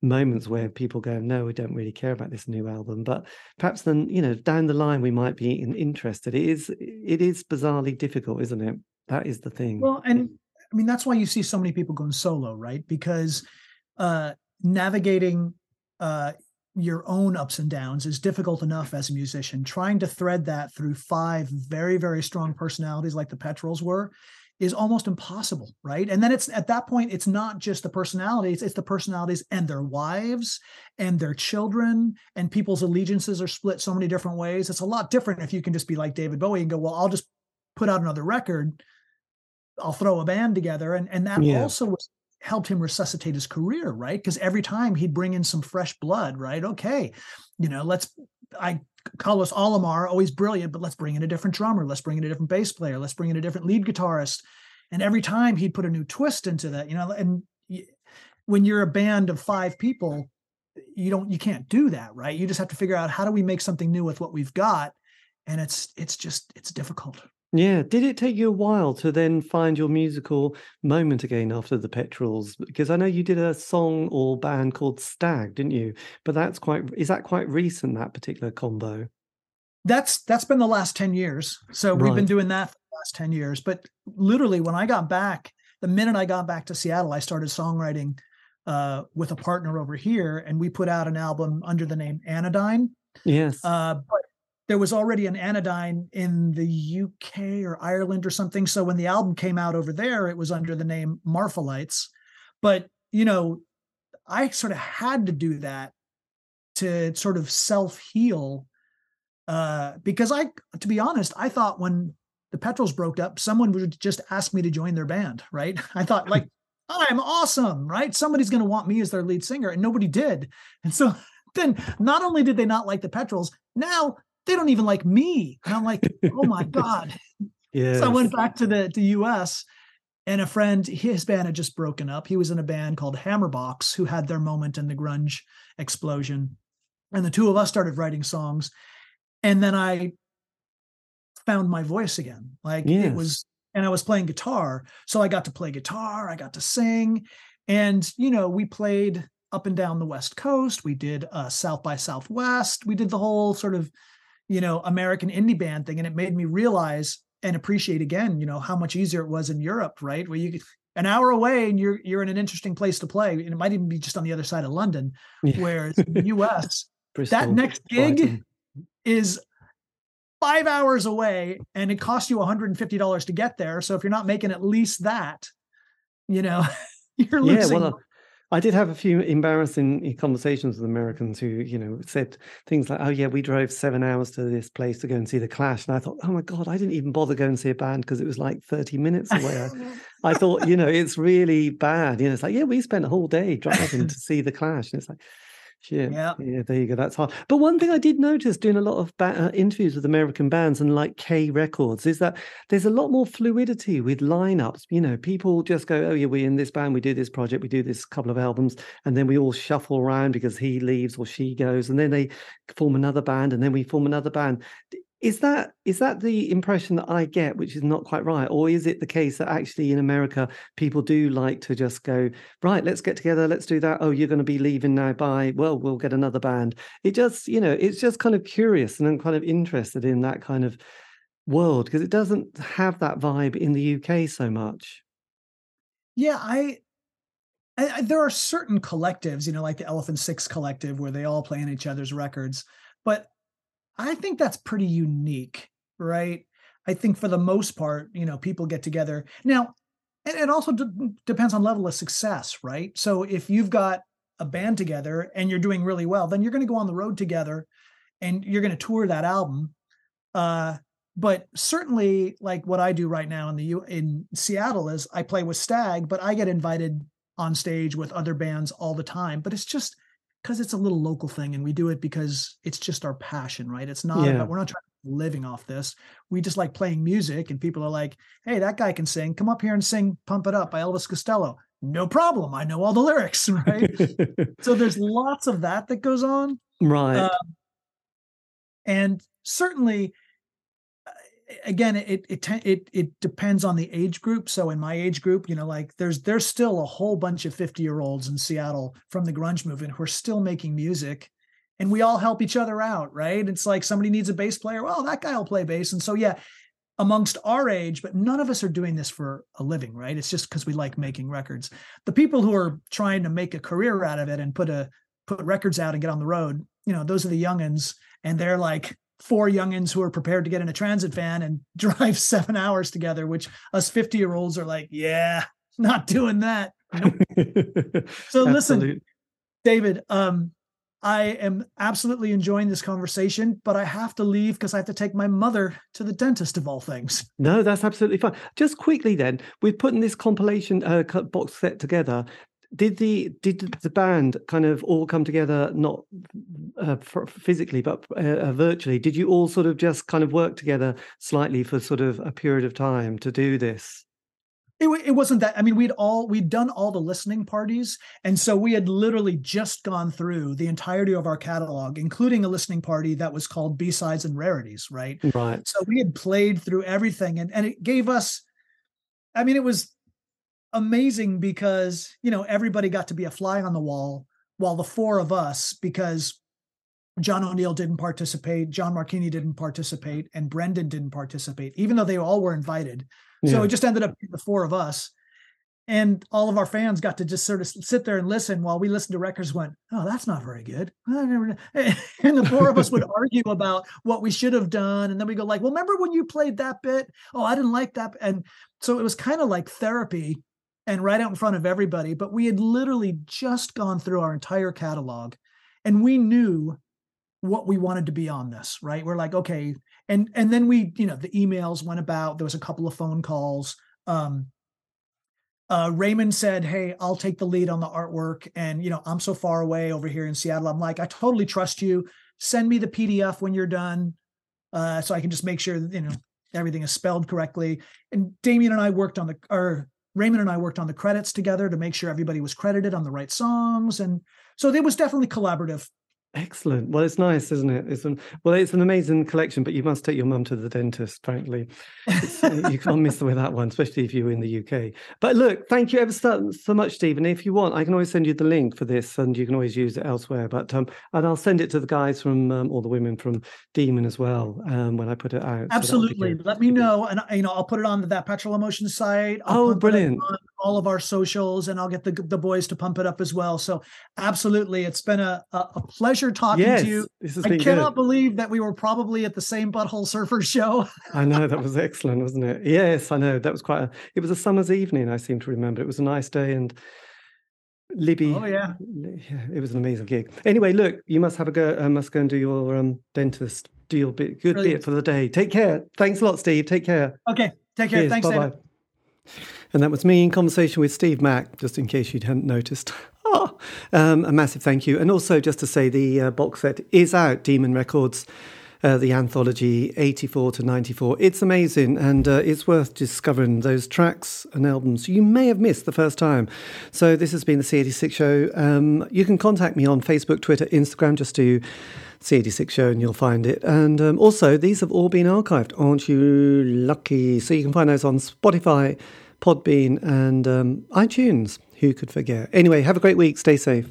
moments where people go no we don't really care about this new album but perhaps then you know down the line we might be interested. It is it is bizarrely difficult isn't it? That is the thing. Well and i mean that's why you see so many people going solo right? Because uh navigating uh your own ups and downs is difficult enough as a musician. Trying to thread that through five very, very strong personalities like the Petrols were is almost impossible, right? And then it's at that point, it's not just the personalities, it's the personalities and their wives and their children, and people's allegiances are split so many different ways. It's a lot different if you can just be like David Bowie and go, Well, I'll just put out another record. I'll throw a band together. And, and that yeah. also was helped him resuscitate his career, right? Because every time he'd bring in some fresh blood, right? Okay, you know, let's I Carlos Alomar, always brilliant, but let's bring in a different drummer, let's bring in a different bass player, let's bring in a different lead guitarist. And every time he'd put a new twist into that, you know, and when you're a band of five people, you don't you can't do that, right? You just have to figure out how do we make something new with what we've got. And it's it's just it's difficult. Yeah. Did it take you a while to then find your musical moment again after the Petrols? Because I know you did a song or band called Stag, didn't you? But that's quite is that quite recent, that particular combo? That's that's been the last 10 years. So right. we've been doing that for the last 10 years. But literally when I got back, the minute I got back to Seattle, I started songwriting uh, with a partner over here, and we put out an album under the name Anodyne. Yes. Uh, but there was already an anodyne in the UK or Ireland or something. So when the album came out over there, it was under the name Marfalites. But, you know, I sort of had to do that to sort of self heal. Uh, because I, to be honest, I thought when the Petrols broke up, someone would just ask me to join their band, right? (laughs) I thought, like, I'm awesome, right? Somebody's going to want me as their lead singer, and nobody did. And so (laughs) then not only did they not like the Petrols, now they don't even like me. And I'm like, oh my (laughs) God. Yeah. So I went back to the, the US and a friend, his band had just broken up. He was in a band called Hammerbox, who had their moment in the grunge explosion. And the two of us started writing songs. And then I found my voice again. Like yes. it was, and I was playing guitar. So I got to play guitar, I got to sing. And, you know, we played up and down the West Coast. We did uh, South by Southwest. We did the whole sort of you know, American indie band thing. And it made me realize and appreciate again, you know, how much easier it was in Europe, right? Where you an hour away and you're you're in an interesting place to play. And it might even be just on the other side of London, yeah. where (laughs) the US, that next gig Brighton. is five hours away and it costs you $150 to get there. So if you're not making at least that, you know, (laughs) you're losing. Yeah, well, uh, I did have a few embarrassing eh, conversations with Americans who, you know, said things like, "Oh yeah, we drove seven hours to this place to go and see the Clash," and I thought, "Oh my god, I didn't even bother going to see a band because it was like thirty minutes (laughs) away." I, I, thought, you know, it's really bad. You know, it's like, yeah, we spent a whole day driving to (laughs) see the Clash, and it's like, yeah, yeah, yeah. There you go. That's hard. But one thing I did notice doing a lot of ba- uh, interviews with American bands and like K Records is that there's a lot more fluidity with lineups. You know, people just go, "Oh yeah, we're in this band. We do this project. We do this couple of albums, and then we all shuffle around because he leaves or she goes, and then they form another band, and then we form another band." Is that is that the impression that I get, which is not quite right, or is it the case that actually in America people do like to just go right? Let's get together. Let's do that. Oh, you're going to be leaving now. Bye. Well, we'll get another band. It just you know, it's just kind of curious, and I'm kind of interested in that kind of world because it doesn't have that vibe in the UK so much. Yeah, I, I, I there are certain collectives, you know, like the Elephant Six Collective, where they all play on each other's records, but I think that's pretty unique, right? I think for the most part, you know, people get together. Now, it also d- depends on level of success, right? So if you've got a band together and you're doing really well, then you're going to go on the road together and you're going to tour that album. Uh, but certainly like what I do right now in the U in Seattle is I play with Stag, but I get invited on stage with other bands all the time, but it's just because it's a little local thing and we do it because it's just our passion, right? It's not Yeah. about we're not trying living off this. We just like playing music and people are like, hey, that guy can sing. Come up here and sing Pump It Up by Elvis Costello. No problem. I know all the lyrics, (laughs) right? (laughs) so there's lots of that that goes on. right. Uh, and certainly again it it it it depends on the age group. So in my age group you know like there's there's still a whole bunch of 50 year olds in Seattle from the grunge movement who are still making music and we all help each other out right? It's like somebody needs a bass player well that guy will play bass. And so yeah amongst our age but none of us are doing this for a living right? It's just because we like making records. The people who are trying to make a career out of it and put a put records out and get on the road you know those are the youngins and they're like four youngins who are prepared to get in a transit van and (laughs) drive seven hours together, which us 50 year olds are like, yeah, not doing that. Nope. (laughs) So listen, David, um, I am absolutely enjoying this conversation, but I have to leave because I have to take my mother to the dentist of all things. No, that's absolutely fine. Just quickly then, we're putting this compilation uh, box set together. Did the did the band kind of all come together, not uh, f- physically but uh, uh, virtually? Did you all sort of just kind of work together slightly for sort of a period of time to do this? It, it wasn't that. I mean, we'd all we'd done all the listening parties, and so we had literally just gone through the entirety of our catalog, including a listening party that was called B sides and rarities, right? Right. So we had played through everything, and and it gave us. I mean, it was amazing because you know everybody got to be a fly on the wall, while the four of us, because John O'Neill didn't participate, John Marchini didn't participate, and Brendan didn't participate, even though they all were invited. So it just ended up the four of us. And all of our fans got to just sort of sit there and listen while we listened to records, went, Oh, that's not very good. (laughs) And the four of us would argue about what we should have done. And then we go, like, well, remember when you played that bit? Oh, I didn't like that. And so it was kind of like therapy and right out in front of everybody. But we had literally just gone through our entire catalog and we knew what we wanted to be on this, right? We're like, okay. And and then we, you know, the emails went about. There was a couple of phone calls. Um uh Raymond said, Hey, I'll take the lead on the artwork. And you know, I'm so far away over here in Seattle. I'm like, I totally trust you. Send me the PDF when you're done. Uh, so I can just make sure that, you know, everything is spelled correctly. And Damian and I worked on the or Raymond and I worked on the credits together to make sure everybody was credited on the right songs. And so it was definitely collaborative. Excellent. Well, it's nice, isn't it? It's an, well, it's an amazing collection, but you must take your mum to the dentist. Frankly, uh, you can't miss with that one, especially if you're in the UK. But look, thank you ever so, so much, Stephen. If you want, I can always send you the link for this, and you can always use it elsewhere. But um, and I'll send it to the guys from um, or the women from Demon as well um, when I put it out. So Absolutely. good. Let me know, and you know I'll put it on that Petrol Emotion site. I'll Oh, brilliant. on all of our socials, and I'll get the the boys to pump it up as well. So absolutely, it's been a a, a pleasure talking Yes, to you. I cannot good. believe that we were probably at the same Butthole Surfer show. (laughs) I know that was excellent, wasn't it? Yes, I know that was quite. A, it was a summer's evening. I seem to remember. It was a nice day, and Libby. Oh, yeah. It was an amazing gig. Anyway, look, you must have a go. Uh, must go and do your um, dentist. Do your bit, good Brilliant. bit for the day. Take care. Thanks a lot, Steve. Take care. Okay, take care. Cheers. Thanks, Bye bye. And that was me in conversation with Steve Mack, just in case you hadn't noticed. Ah, um, a massive thank you. And also, just to say, the uh, box set is out, Demon Records, uh, the anthology 84 to 94. It's amazing and uh, it's worth discovering those tracks and albums you may have missed the first time. So, this has been the C86 show. Um, you can contact me on Facebook, Twitter, Instagram, just do C86 show and you'll find it. And um, also, these have all been archived. Aren't you lucky? So, you can find those on Spotify. Podbean and um, iTunes. Who could forget? Anyway, have a great week. Stay safe.